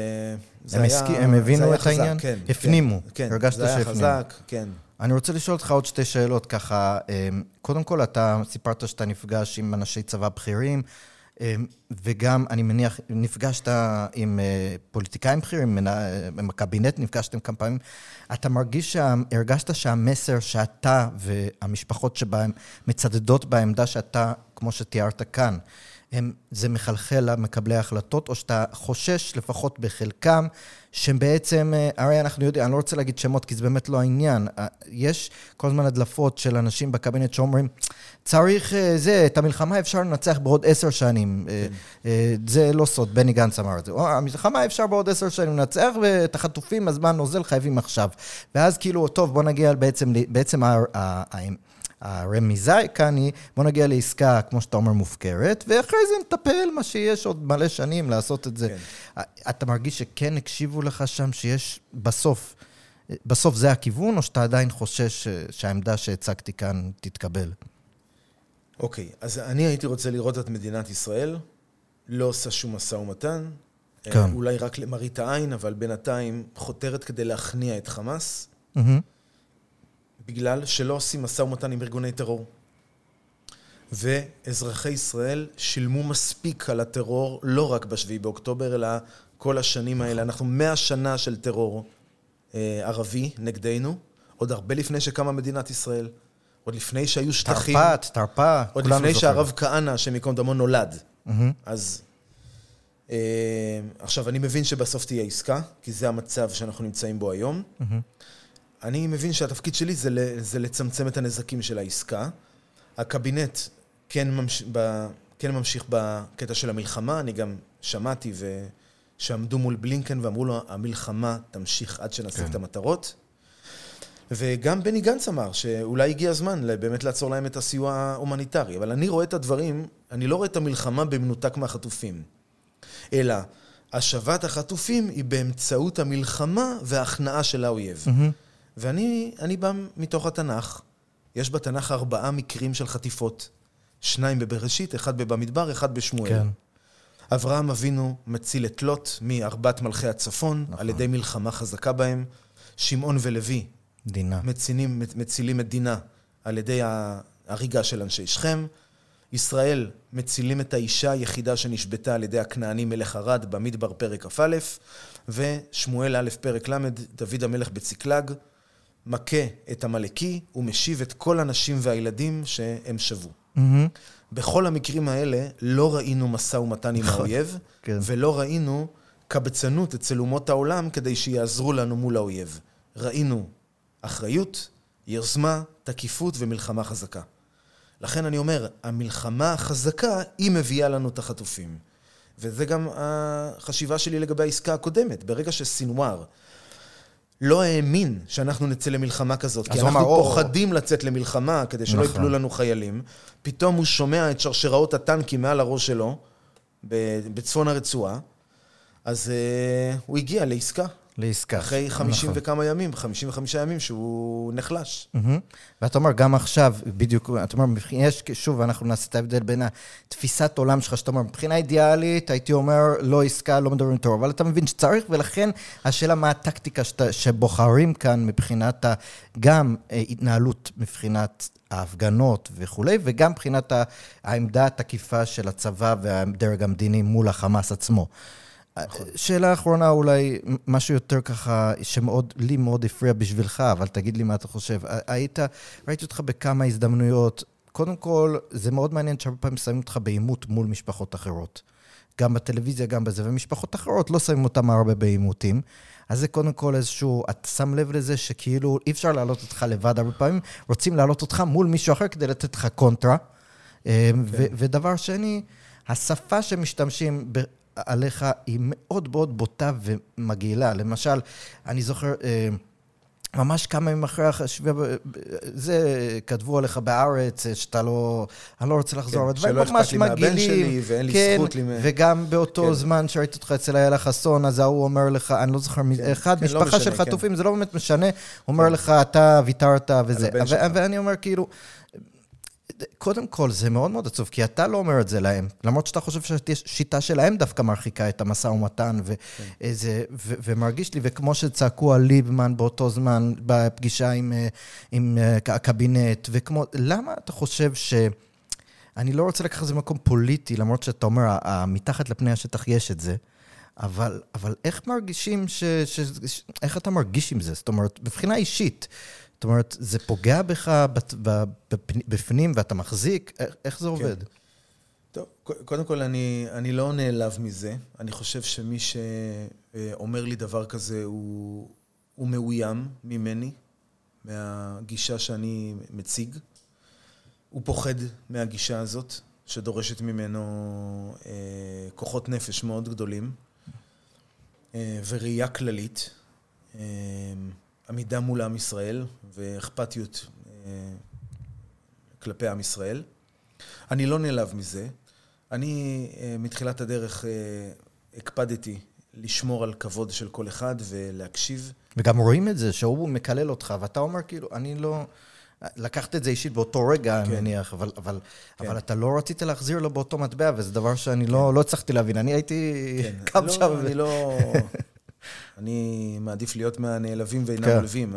היה... הסק... הם הבינו את חזק, העניין? כן. הפנימו. כן, הרגשת שהפנימו. זה היה חזק, כן. אני רוצה לשאול אותך עוד שתי שאלות ככה. אמ, קודם כל, אתה סיפרת שאתה נפגש עם אנשי צבא בכירים, וגם, אני מניח, נפגשת עם אה, פוליטיקאים בכירים, עם הקבינט, נפגשתם כמה פעמים. אתה מרגיש, הרגשת שהמסר שאתה והמשפחות שבהם מצדדות בעמדה שאתה, כמו שתיארת כאן, הם, זה מחלחל למקבלי ההחלטות, או שאתה חושש, לפחות בחלקם, שהם בעצם, אה, הרי אנחנו יודעים, אני לא רוצה להגיד שמות, כי זה באמת לא העניין. אה, יש כל הזמן הדלפות של אנשים בקבינט שאומרים, צריך אה, זה, את המלחמה אפשר לנצח בעוד עשר שנים. כן. זה לא סוד, בני גנץ אמר את זה. המלחמה אפשר בעוד עשר שנים לנצח, ואת החטופים, הזמן נוזל, חייבים עכשיו. ואז כאילו, טוב, בוא נגיע בעצם, בעצם הרמיזה כאן היא, בוא נגיע לעסקה, כמו שאתה אומר, מופקרת, ואחרי זה נטפל מה שיש עוד מלא שנים לעשות את זה. כן. אתה מרגיש שכן הקשיבו לך שם, שיש בסוף, בסוף זה הכיוון, או שאתה עדיין חושש שהעמדה שהצגתי כאן תתקבל? אוקיי, אז אני הייתי רוצה לראות את מדינת ישראל, לא עושה שום משא ומתן, כן. אולי רק למראית העין, אבל בינתיים חותרת כדי להכניע את חמאס. Mm-hmm. בגלל שלא עושים משא ומתן עם ארגוני טרור. ואזרחי ישראל שילמו מספיק על הטרור, לא רק בשביעי באוקטובר, אלא כל השנים האלה. אנחנו מאה שנה של טרור אה, ערבי נגדנו, עוד הרבה לפני שקמה מדינת ישראל. עוד לפני שהיו שטחים. תרפ"ט, תרפ"א, עוד לפני שהרב כהנא, השם ייקום דמו, נולד. Mm-hmm. אז... אה, עכשיו, אני מבין שבסוף תהיה עסקה, כי זה המצב שאנחנו נמצאים בו היום. Mm-hmm. אני מבין שהתפקיד שלי זה, זה לצמצם את הנזקים של העסקה. הקבינט כן, ממש, ב, כן ממשיך בקטע של המלחמה, אני גם שמעתי ו... שעמדו מול בלינקן ואמרו לו, המלחמה תמשיך עד שנשיג כן. את המטרות. וגם בני גנץ אמר שאולי הגיע הזמן באמת לעצור להם את הסיוע ההומניטרי. אבל אני רואה את הדברים, אני לא רואה את המלחמה במנותק מהחטופים, אלא השבת החטופים היא באמצעות המלחמה וההכנעה של האויב. Mm-hmm. ואני בא מתוך התנ"ך. יש בתנ"ך ארבעה מקרים של חטיפות. שניים בבראשית, אחד במדבר, אחד בשמואל. כן. אברהם אבינו מציל את לוט מארבעת מלכי הצפון, נכון. על ידי מלחמה חזקה בהם. שמעון ולוי דינה. מצילים, מצילים את דינה על ידי ההריגה של אנשי שכם. ישראל מצילים את האישה היחידה שנשבתה על ידי הכנעני מלך ערד במדבר פרק כ"א, ושמואל א' פרק ל', דוד המלך בצקלג, מכה את עמלקי ומשיב את כל הנשים והילדים שהם שבו. Mm-hmm. בכל המקרים האלה לא ראינו משא ומתן עם נכון. האויב, כן. ולא ראינו קבצנות אצל אומות העולם כדי שיעזרו לנו מול האויב. ראינו אחריות, יוזמה, תקיפות ומלחמה חזקה. לכן אני אומר, המלחמה החזקה, היא מביאה לנו את החטופים. וזה גם החשיבה שלי לגבי העסקה הקודמת. ברגע שסינואר לא האמין שאנחנו נצא למלחמה כזאת, כי אנחנו אמר, פוחדים או... לצאת למלחמה כדי שלא נכון. יפלו לנו חיילים. פתאום הוא שומע את שרשראות הטנקים מעל הראש שלו, בצפון הרצועה, אז uh, הוא הגיע לעסקה. לעסקה. אחרי 50 נכון. וכמה ימים, 55 ימים שהוא נחלש. Mm-hmm. ואתה אומר, גם עכשיו, בדיוק, אתה אומר, יש, שוב, אנחנו נעשה את ההבדל בין התפיסת עולם שלך, שאתה אומר, מבחינה אידיאלית, הייתי אומר, לא עסקה, לא מדברים טוב, אבל אתה מבין שצריך, ולכן השאלה מה הטקטיקה שאתה, שבוחרים כאן מבחינת ה, גם אה, התנהלות מבחינת ההפגנות וכולי, וגם מבחינת העמדה התקיפה של הצבא והדרג המדיני מול החמאס עצמו. נכון. שאלה אחרונה אולי, משהו יותר ככה, שמאוד, לי מאוד הפריע בשבילך, אבל תגיד לי מה אתה חושב. היית, ראיתי אותך בכמה הזדמנויות. קודם כל, זה מאוד מעניין שהרבה פעמים שמים אותך בעימות מול משפחות אחרות. גם בטלוויזיה, גם בזה, ומשפחות אחרות לא שמים אותם הרבה בעימותים. אז זה קודם כל איזשהו, אתה שם לב לזה שכאילו אי אפשר להעלות אותך לבד הרבה פעמים, רוצים להעלות אותך מול מישהו אחר כדי לתת לך קונטרה. כן. ודבר שני, השפה שמשתמשים עליך היא מאוד מאוד בוטה ומגעילה. למשל, אני זוכר... אה, ממש כמה ימים אחרי השביע, זה כתבו עליך בארץ, שאתה לא, אני לא רוצה לחזור, כן, שלא אכפת לי מהבן שלי ואין כן, לי זכות. לי... וגם באותו כן. זמן שראיתי אותך אצל איילה חסון, אז ההוא אומר לך, אני לא זוכר, כן, אחד, כן, לא משפחה לא משנה, של חטופים, כן. זה לא באמת משנה, אומר כן. לך, אתה ויתרת וזה. ואני אומר כאילו, קודם כל, זה מאוד מאוד עצוב, כי אתה לא אומר את זה להם, למרות שאתה חושב שהשיטה שלהם דווקא מרחיקה את המשא ומתן, ואיזה, כן. ו- ומרגיש לי, וכמו שצעקו על ליבמן באותו זמן, בפגישה עם, אה, עם אה, הקבינט, וכמו, למה אתה חושב ש... אני לא רוצה לקחת את זה במקום פוליטי, למרות שאתה אומר, מתחת לפני השטח יש את זה, אבל, אבל איך מרגישים ש, ש, ש... איך אתה מרגיש עם זה? זאת אומרת, מבחינה אישית. זאת אומרת, זה פוגע בך בפנים ואתה מחזיק? איך זה עובד? כן. טוב, קודם כל, אני, אני לא נעלב מזה. אני חושב שמי שאומר לי דבר כזה הוא, הוא מאוים ממני, מהגישה שאני מציג. הוא פוחד מהגישה הזאת, שדורשת ממנו אה, כוחות נפש מאוד גדולים, אה, וראייה כללית. אה, עמידה מול עם ישראל ואכפתיות אה, כלפי עם ישראל. אני לא נעלב מזה. אני אה, מתחילת הדרך אה, הקפדתי לשמור על כבוד של כל אחד ולהקשיב. וגם רואים את זה, שהוא מקלל אותך, ואתה אומר כאילו, אני לא... לקחת את זה אישית באותו רגע, כן. אני מניח, אבל, אבל, כן. אבל אתה לא רצית להחזיר לו באותו מטבע, וזה דבר שאני לא, כן. לא, לא הצלחתי להבין. אני הייתי כן. קם לא, שם. אני לא... אני מעדיף להיות מהנעלבים ואינם כן. עולבים.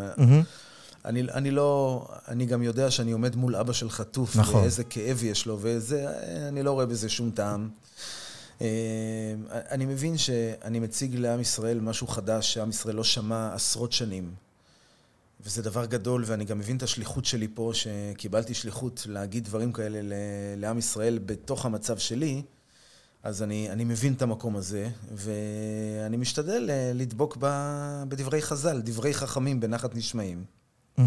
אני, אני לא, אני גם יודע שאני עומד מול אבא של חטוף, נכון. ואיזה כאב יש לו, וזה, אני לא רואה בזה שום טעם. אה, אני מבין שאני מציג לעם ישראל משהו חדש שעם ישראל לא שמע עשרות שנים. וזה דבר גדול, ואני גם מבין את השליחות שלי פה, שקיבלתי שליחות להגיד דברים כאלה לעם ישראל בתוך המצב שלי. אז אני, אני מבין את המקום הזה, ואני משתדל אה, לדבוק ב, בדברי חז"ל, דברי חכמים בנחת נשמעים. Mm-hmm.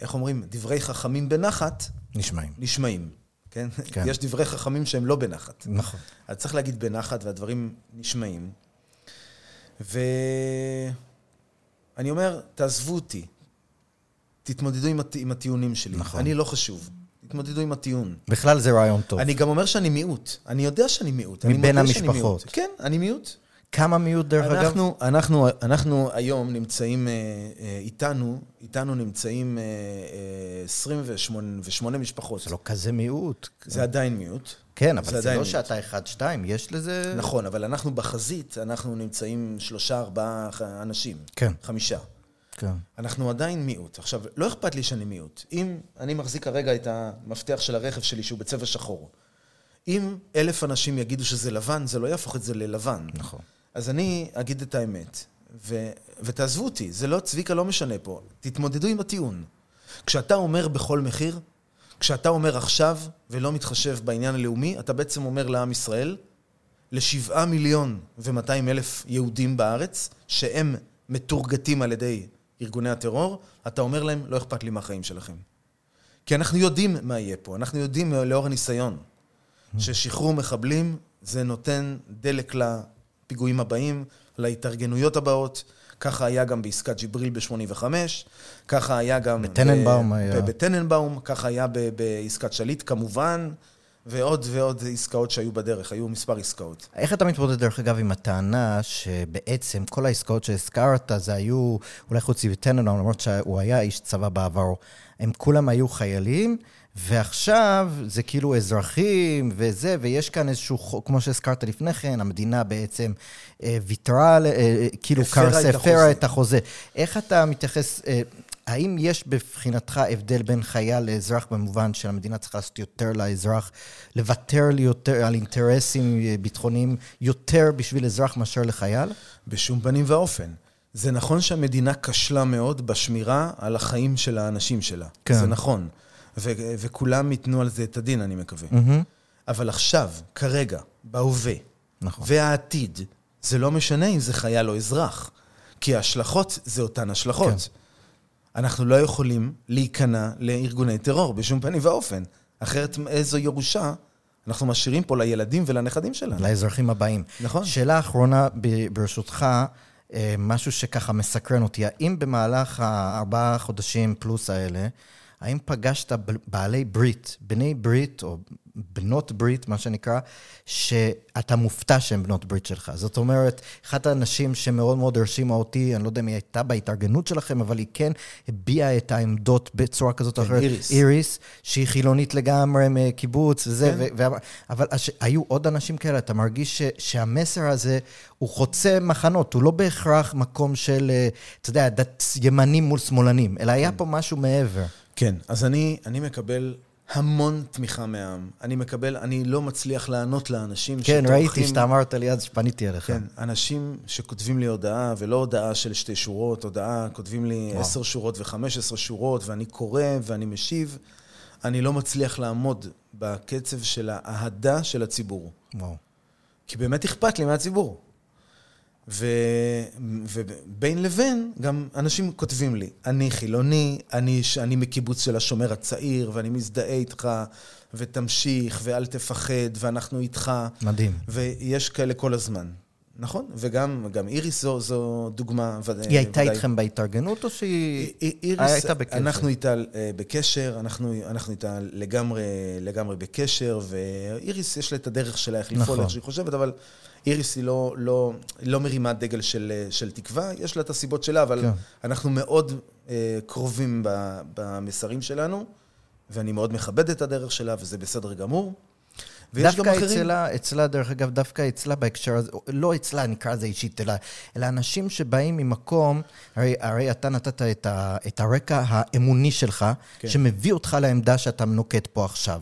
איך אומרים? דברי חכמים בנחת... נשמעים. נשמעים, כן? כן? יש דברי חכמים שהם לא בנחת. נכון. אז צריך להגיד בנחת, והדברים נשמעים. ואני אומר, תעזבו אותי, תתמודדו עם, הט... עם הטיעונים שלי. נכון. אני לא חשוב. תתמודדו עם הטיעון. בכלל זה רעיון טוב. אני גם אומר שאני מיעוט. אני יודע שאני מיעוט. מבין המשפחות. כן, אני מיעוט. כמה מיעוט דרך אנחנו, אגב? אנחנו, אנחנו היום נמצאים, אה, אה, איתנו, איתנו נמצאים 28 אה, משפחות. זה לא כזה מיעוט. זה עדיין מיעוט. כן, אבל זה, זה לא שאתה אחד, שתיים, יש לזה... נכון, אבל אנחנו בחזית, אנחנו נמצאים שלושה, ארבעה אנשים. כן. חמישה. כן. אנחנו עדיין מיעוט. עכשיו, לא אכפת לי שאני מיעוט. אם אני מחזיק כרגע את המפתח של הרכב שלי שהוא בצבע שחור, אם אלף אנשים יגידו שזה לבן, זה לא יהפוך את זה ללבן. נכון. אז אני אגיד את האמת, ו, ותעזבו אותי, זה לא, צביקה לא משנה פה. תתמודדו עם הטיעון. כשאתה אומר בכל מחיר, כשאתה אומר עכשיו, ולא מתחשב בעניין הלאומי, אתה בעצם אומר לעם ישראל, לשבעה מיליון ומאתיים אלף יהודים בארץ, שהם מתורגתים על ידי ארגוני הטרור, אתה אומר להם, לא אכפת לי מהחיים שלכם. כי אנחנו יודעים מה יהיה פה, אנחנו יודעים לאור הניסיון, ששחרור מחבלים זה נותן דלק לפיגועים הבאים, להתארגנויות הבאות. ככה היה גם בעסקת ג'יבריל ב-85, ככה היה גם... בטננבאום היה. בטננבאום, ככה היה בעסקת שליט כמובן. ועוד ועוד עסקאות שהיו בדרך, היו מספר עסקאות. איך אתה מתמודד, דרך אגב, עם הטענה שבעצם כל העסקאות שהזכרת, זה היו, אולי חוץ מטננבאום, למרות שהוא היה איש צבא בעברו, הם כולם היו חיילים, ועכשיו זה כאילו אזרחים וזה, ויש כאן איזשהו חוק, כמו שהזכרת לפני כן, המדינה בעצם אה, ויתרה, אה, כאילו קרסה, הפרה את החוזה. איך אתה מתייחס... אה, האם יש בבחינתך הבדל בין חייל לאזרח במובן שהמדינה צריכה לעשות יותר לאזרח, לוותר יותר על אינטרסים ביטחוניים יותר בשביל אזרח מאשר לחייל? בשום פנים ואופן. זה נכון שהמדינה כשלה מאוד בשמירה על החיים של האנשים שלה. כן. זה נכון. ו- וכולם ייתנו על זה את הדין, אני מקווה. Mm-hmm. אבל עכשיו, כרגע, בהווה, נכון. והעתיד, זה לא משנה אם זה חייל או אזרח. כי ההשלכות זה אותן השלכות. כן. אנחנו לא יכולים להיכנע לארגוני טרור בשום פנים ואופן. אחרת איזו ירושה אנחנו משאירים פה לילדים ולנכדים שלנו. לאזרחים הבאים. נכון. שאלה אחרונה, ברשותך, אה, משהו שככה מסקרן אותי. האם במהלך הארבעה חודשים פלוס האלה, האם פגשת בעלי ברית, בני ברית, או בנות ברית, מה שנקרא, שאתה מופתע שהן בנות ברית שלך. זאת אומרת, אחת האנשים שמאוד מאוד הרשימה אותי, אני לא יודע אם היא הייתה בהתארגנות שלכם, אבל היא כן הביעה את העמדות בצורה כזאת או כן, אחרת. איריס. איריס, שהיא חילונית לגמרי מקיבוץ וזה, כן. ו- ו- אבל הש- היו עוד אנשים כאלה, אתה מרגיש ש- שהמסר הזה הוא חוצה מחנות, הוא לא בהכרח מקום של, אה, אתה יודע, דת ימנים מול שמאלנים, אלא היה פה משהו מעבר. כן, אז אני, אני מקבל המון תמיכה מהעם. אני מקבל, אני לא מצליח לענות לאנשים כן, שטורחים... ראיתי שאתה אמרת לי אז שפניתי אליך. כן, אנשים שכותבים לי הודעה, ולא הודעה של שתי שורות, הודעה, כותבים לי. עשר שורות וחמש עשרה שורות, ואני קורא ואני משיב. אני לא מצליח לעמוד בקצב של האהדה של הציבור. וואו. כי באמת אכפת לי מהציבור. ו... ובין לבין, גם אנשים כותבים לי, אני חילוני, אני, ש- אני מקיבוץ של השומר הצעיר, ואני מזדהה איתך, ותמשיך, ואל תפחד, ואנחנו איתך. מדהים. ויש כאלה כל הזמן. נכון? וגם גם איריס זו, זו דוגמה. היא הייתה ודאי. איתכם בהתארגנות או שהיא... אי- איריס, הייתה בקשר. אנחנו איתה אה, בקשר, אנחנו, אנחנו איתה לגמרי, לגמרי בקשר, ואיריס יש לה את הדרך שלה איך לפעול, נכון. איך שהיא חושבת, אבל איריס היא לא, לא, לא מרימה דגל של, אה, של תקווה, יש לה את הסיבות שלה, אבל כן. אנחנו מאוד אה, קרובים ב, במסרים שלנו, ואני מאוד מכבד את הדרך שלה, וזה בסדר גמור. ויש גם דווקא אחרים. אצלה, אצלה, דרך אגב, דווקא אצלה בהקשר הזה, לא אצלה, נקרא לזה אישית, אלא, אלא אנשים שבאים ממקום, הרי, הרי אתה נתת את, ה, את הרקע האמוני שלך, כן. שמביא אותך לעמדה שאתה נוקט פה עכשיו.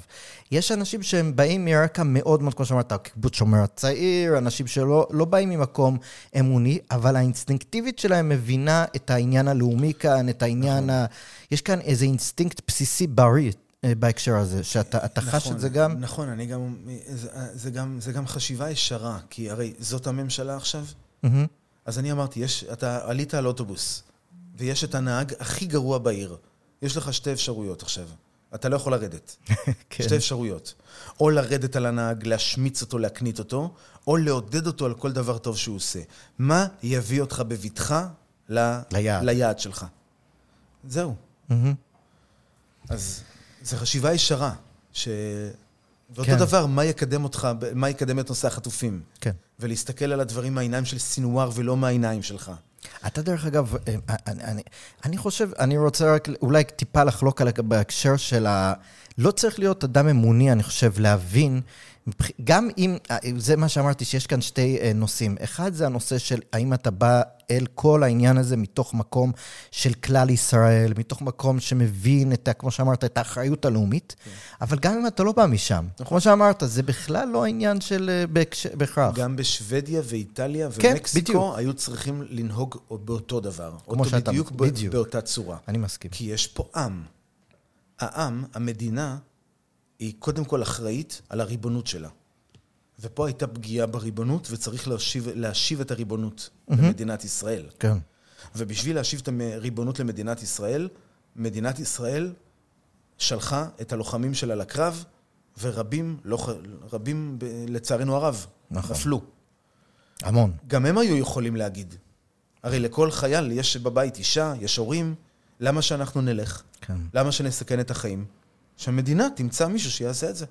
יש אנשים שהם באים מרקע מאוד מאוד, כמו שאמרת, קיבוץ שומר הצעיר, אנשים שלא לא באים ממקום אמוני, אבל האינסטינקטיבית שלהם מבינה את העניין הלאומי כאן, את העניין ה... יש כאן איזה אינסטינקט בסיסי בריא. אה, בהקשר הזה, שאתה אתה חש את זה גם? נכון, אני גם... זה, זה, גם, זה גם חשיבה ישרה, כי הרי זאת הממשלה עכשיו. מהמם. אז אני אמרתי, יש, אתה עלית על אוטובוס, ויש את הנהג הכי גרוע בעיר. יש לך שתי אפשרויות עכשיו. אתה לא יכול לרדת. כן. שתי אפשרויות. או לרדת על הנהג, להשמיץ אותו, להקניט אותו, או לעודד אותו על כל דבר טוב שהוא עושה. מה יביא אותך בבטחה ל... ליעד. ליעד שלך? זהו. מהמם. אז זו חשיבה ישרה, ש... ואותו כן. דבר, מה יקדם אותך, מה יקדם את נושא החטופים? כן. ולהסתכל על הדברים מהעיניים של סינואר ולא מהעיניים שלך. אתה דרך אגב, אה, אני, אני, אני חושב, אני רוצה רק אולי טיפה לחלוק על בהקשר של ה... לא צריך להיות אדם אמוני, אני חושב, להבין, גם אם, אה, זה מה שאמרתי, שיש כאן שתי אה, נושאים. אחד זה הנושא של האם אתה בא אל כל העניין הזה מתוך מקום של כלל ישראל, מתוך מקום שמבין את, כמו שאמרת, את האחריות הלאומית, אבל גם אם אתה לא בא משם, כמו שאמרת, זה בכלל לא העניין של אה, בהכרח. גם בשוודיה ואיטליה כן, ומקסיקו בדיוק. היו צריכים לנהוג באותו דבר. כמו שאתה- בדיוק, בדיוק. באותה צורה. אני מסכים. כי יש פה עם. העם, המדינה, היא קודם כל אחראית על הריבונות שלה. ופה הייתה פגיעה בריבונות, וצריך להשיב, להשיב את הריבונות למדינת ישראל. כן. ובשביל להשיב את הריבונות למדינת ישראל, מדינת ישראל שלחה את הלוחמים שלה לקרב, ורבים, לא, רבים, לצערנו הרב, נכון. נפלו. המון. גם הם היו יכולים להגיד. הרי לכל חייל יש בבית אישה, יש הורים, למה שאנחנו נלך? כן. למה שנסכן את החיים? שהמדינה תמצא מישהו שיעשה את זה.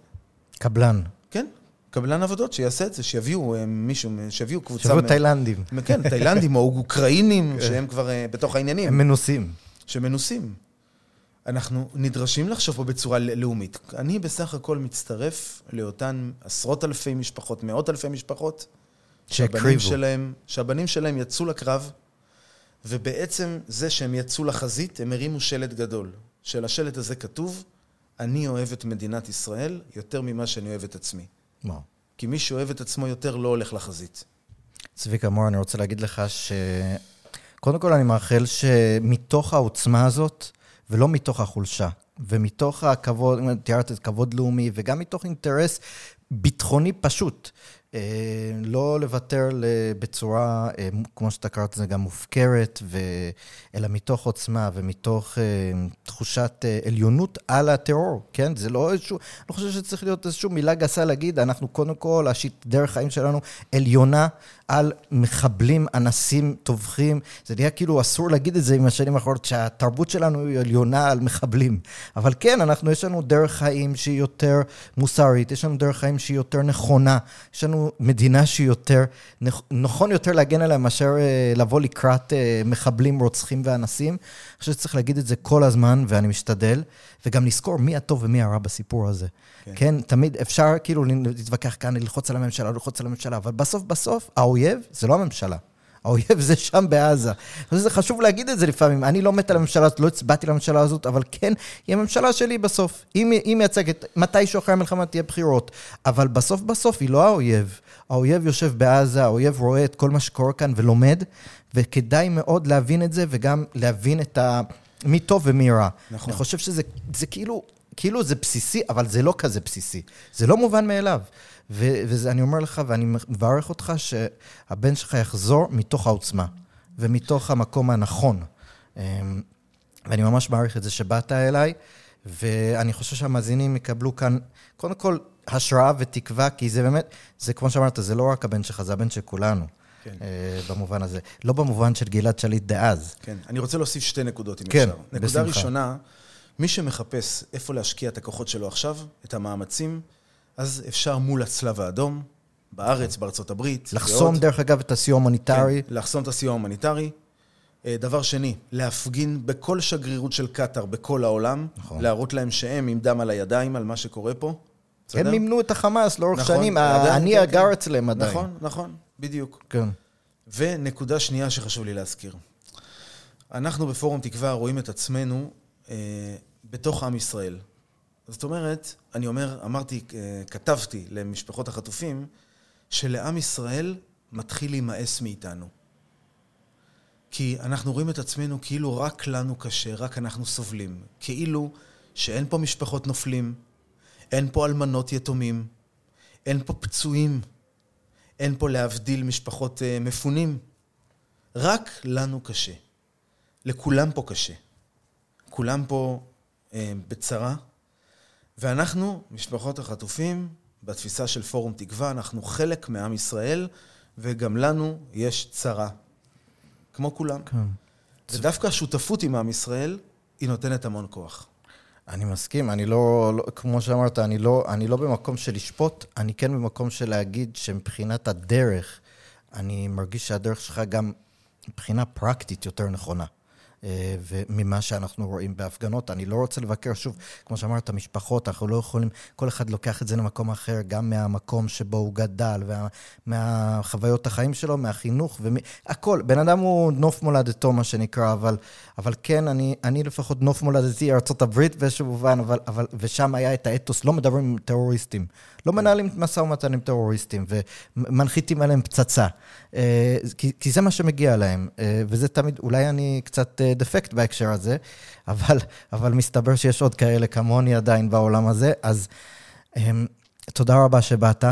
קבלן. כן, קבלן עבודות שיעשה את זה, שיביאו אה, מישהו, שיביאו קבוצה... מ- תאילנדים. כן, תאילנדים או אוקראינים, שהם כבר אה, בתוך העניינים. הם מנוסים. שמנוסים. אנחנו נדרשים לחשוב פה בצורה לאומית. אני בסך הכל מצטרף לאותן עשרות אלפי משפחות, מאות אלפי משפחות, שהבנים. שלהם, שהבנים שלהם יצאו לקרב, ובעצם זה שהם יצאו לחזית, הם הרימו שלט גדול. של השלט הזה כתוב, אני אוהב את מדינת ישראל יותר ממה שאני אוהב את עצמי. וואו. כי מי שאוהב את עצמו יותר לא הולך לחזית. צביקה מור, אני רוצה להגיד לך ש... קודם כל, אני מאחל שמתוך העוצמה הזאת, ולא מתוך החולשה, ומתוך הכבוד, תיארת את כבוד לאומי, וגם מתוך אינטרס ביטחוני פשוט, לא לוותר בצורה, אה, כמו שאתה קראת לזה, גם מופקרת, ו... אלא מתוך עוצמה ומתוך אה, תחושת אה, עליונות על הטרור, כן? זה לא איזשהו, אני לא חושב שצריך להיות איזושהי מילה גסה להגיד, אנחנו קודם כל, השיט, דרך חיים שלנו עליונה על מחבלים, אנסים, טובחים. זה נהיה כאילו אסור להגיד את זה עם השנים האחרונות, שהתרבות שלנו היא עליונה על מחבלים. אבל כן, אנחנו, יש לנו דרך חיים שהיא יותר מוסרית, יש לנו דרך חיים שהיא יותר נכונה, יש לנו מדינה שהיא יותר, נכון יותר להגן עליה מאשר אה, לבוא לקראת אה, מחבלים, רוצחים ואנסים. אני חושב שצריך להגיד את זה כל הזמן, ואני משתדל, וגם לזכור מי הטוב ומי הרע בסיפור הזה. כן. כן, תמיד אפשר כאילו להתווכח כאן, ללחוץ על הממשלה, ללחוץ על הממשלה, אבל בסוף בסוף האויב זה לא הממשלה. האויב זה שם בעזה. שזה חשוב להגיד את זה לפעמים. אני לא מת על הממשלה הזאת, לא הצבעתי לממשלה הזאת, אבל כן, היא הממשלה שלי בסוף. היא, מייצגת, מתישהו אחרי המלחמה תהיה בחירות. אבל בסוף בסוף היא לא האויב. האויב יושב בעזה, האויב רואה את כל מה שקורה כאן ולומד, וכדאי מאוד להבין את זה, וגם להבין את ה... מי טוב ומי רע. נכון. אני חושב שזה זה כאילו, כאילו זה בסיסי, אבל זה לא כזה בסיסי. זה לא מובן מאליו. ואני אומר לך, ואני מברך אותך, שהבן שלך יחזור מתוך העוצמה, ומתוך המקום הנכון. אמ, ואני ממש מעריך את זה שבאת אליי, ואני חושב שהמאזינים יקבלו כאן, קודם כל, השראה ותקווה, כי זה באמת, זה כמו שאמרת, זה לא רק הבן שלך, זה הבן של כולנו. כן. אה, במובן הזה. לא במובן של גלעד שליט דאז. כן. אני רוצה להוסיף שתי נקודות, אם כן, אפשר. נקודה בשמחה. ראשונה, מי שמחפש איפה להשקיע את הכוחות שלו עכשיו, את המאמצים, אז אפשר מול הצלב האדום, בארץ, בארצות הברית. לחסום, ועוד. דרך אגב, את הסיוע ההומניטרי. כן, לחסום את הסיוע ההומניטרי. אה, דבר שני, להפגין בכל שגרירות של קטאר בכל העולם, נכון. להראות להם שהם עם דם על הידיים על מה שקורה פה. הם מימנו את החמאס לאורך נכון, שנים, הנייה כן, גר כן. אצלם עדיין. נכון, נכון, בדיוק. כן. ונקודה שנייה שחשוב לי להזכיר. אנחנו בפורום תקווה רואים את עצמנו אה, בתוך עם ישראל. זאת אומרת, אני אומר, אמרתי, אה, כתבתי למשפחות החטופים, שלעם ישראל מתחיל להימאס מאיתנו. כי אנחנו רואים את עצמנו כאילו רק לנו קשה, רק אנחנו סובלים. כאילו שאין פה משפחות נופלים, אין פה אלמנות יתומים, אין פה פצועים, אין פה להבדיל משפחות uh, מפונים. רק לנו קשה. לכולם פה קשה. כולם פה uh, בצרה, ואנחנו, משפחות החטופים, בתפיסה של פורום תקווה, אנחנו חלק מעם ישראל, וגם לנו יש צרה. כמו כולם. כן. ודווקא השותפות עם עם ישראל, היא נותנת המון כוח. אני מסכים, אני לא, לא כמו שאמרת, אני לא, אני לא במקום של לשפוט, אני כן במקום של להגיד שמבחינת הדרך, אני מרגיש שהדרך שלך גם מבחינה פרקטית יותר נכונה. אה, וממה שאנחנו רואים בהפגנות. אני לא רוצה לבקר, שוב, כמו שאמרת, משפחות, אנחנו לא יכולים, כל אחד לוקח את זה למקום אחר, גם מהמקום שבו הוא גדל, ומה, מהחוויות החיים שלו, מהחינוך, והכל. בן אדם הוא נוף מולדתו, מה שנקרא, אבל, אבל כן, אני, אני לפחות נוף מולדתי, ארה"ב באיזשהו מובן, אבל, אבל, ושם היה את האתוס, לא מדברים עם טרוריסטים. לא מנהלים משא ומתן עם טרוריסטים ומנחיתים עליהם פצצה. אה, כי, כי זה מה שמגיע להם, אה, וזה תמיד, אולי אני קצת אה, דפקט בהקשר הזה, אבל, אבל מסתבר שיש עוד כאלה כמוני עדיין בעולם הזה, אז תודה רבה שבאת.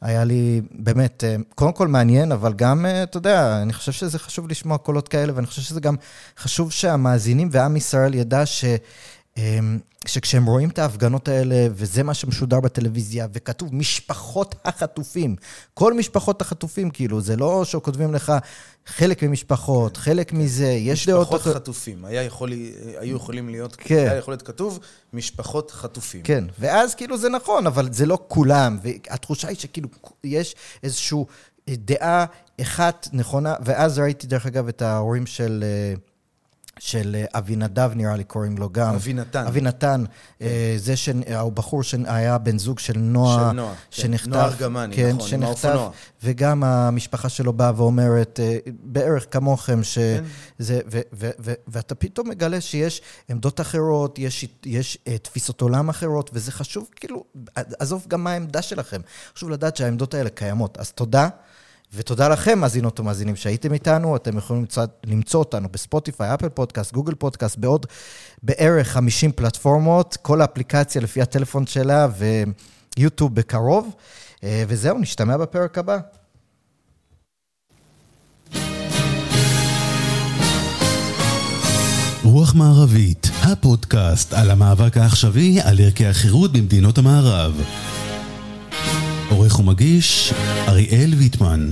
היה לי באמת, קודם כל מעניין, אבל גם, אתה יודע, אני חושב שזה חשוב לשמוע קולות כאלה, ואני חושב שזה גם חשוב שהמאזינים ועם ישראל ידע ש... אמ, שכשהם רואים את ההפגנות האלה, וזה מה שמשודר בטלוויזיה, וכתוב משפחות החטופים, כל משפחות החטופים, כאילו, זה לא שכותבים לך חלק ממשפחות. חלק מזה, יש דעות... משפחות חטופים, היה יכול, היו יכולים להיות, כן. היה יכול להיות כתוב, משפחות חטופים. כן, ואז כאילו זה נכון, אבל זה לא כולם, והתחושה היא שכאילו יש איזושהי דעה אחת נכונה, ואז ראיתי, דרך אגב, את ההורים של... של אה, אבינדב, נראה לי קוראים לו גם. אבינתן. אבינתן. כן. זה שהבחור שהיה בן זוג של נועה, של נועה, כן. שנחטף. נועה ארגמני, כן, נכון, עם האופנוע. וגם המשפחה שלו באה ואומרת, אה, בערך כמוכם, שזה, כן. ו, ו, ו, ואתה פתאום מגלה שיש עמדות אחרות, יש, יש תפיסות עולם אחרות, וזה חשוב, כאילו, עזוב גם מה העמדה שלכם. חשוב לדעת שהעמדות האלה קיימות. אז תודה. ותודה לכם, מאזינות ומאזינים שהייתם איתנו. אתם יכולים למצוא, למצוא אותנו בספוטיפיי, אפל פודקאסט, גוגל פודקאסט, בעוד בערך 50 פלטפורמות, כל האפליקציה לפי הטלפון שלה ויוטיוב בקרוב. אה, וזהו, נשתמע בפרק הבא. רוח מערבית, הפודקאסט על המאבק העכשווי על ערכי החירות במדינות המערב. עורך ומגיש אריאל ויטמן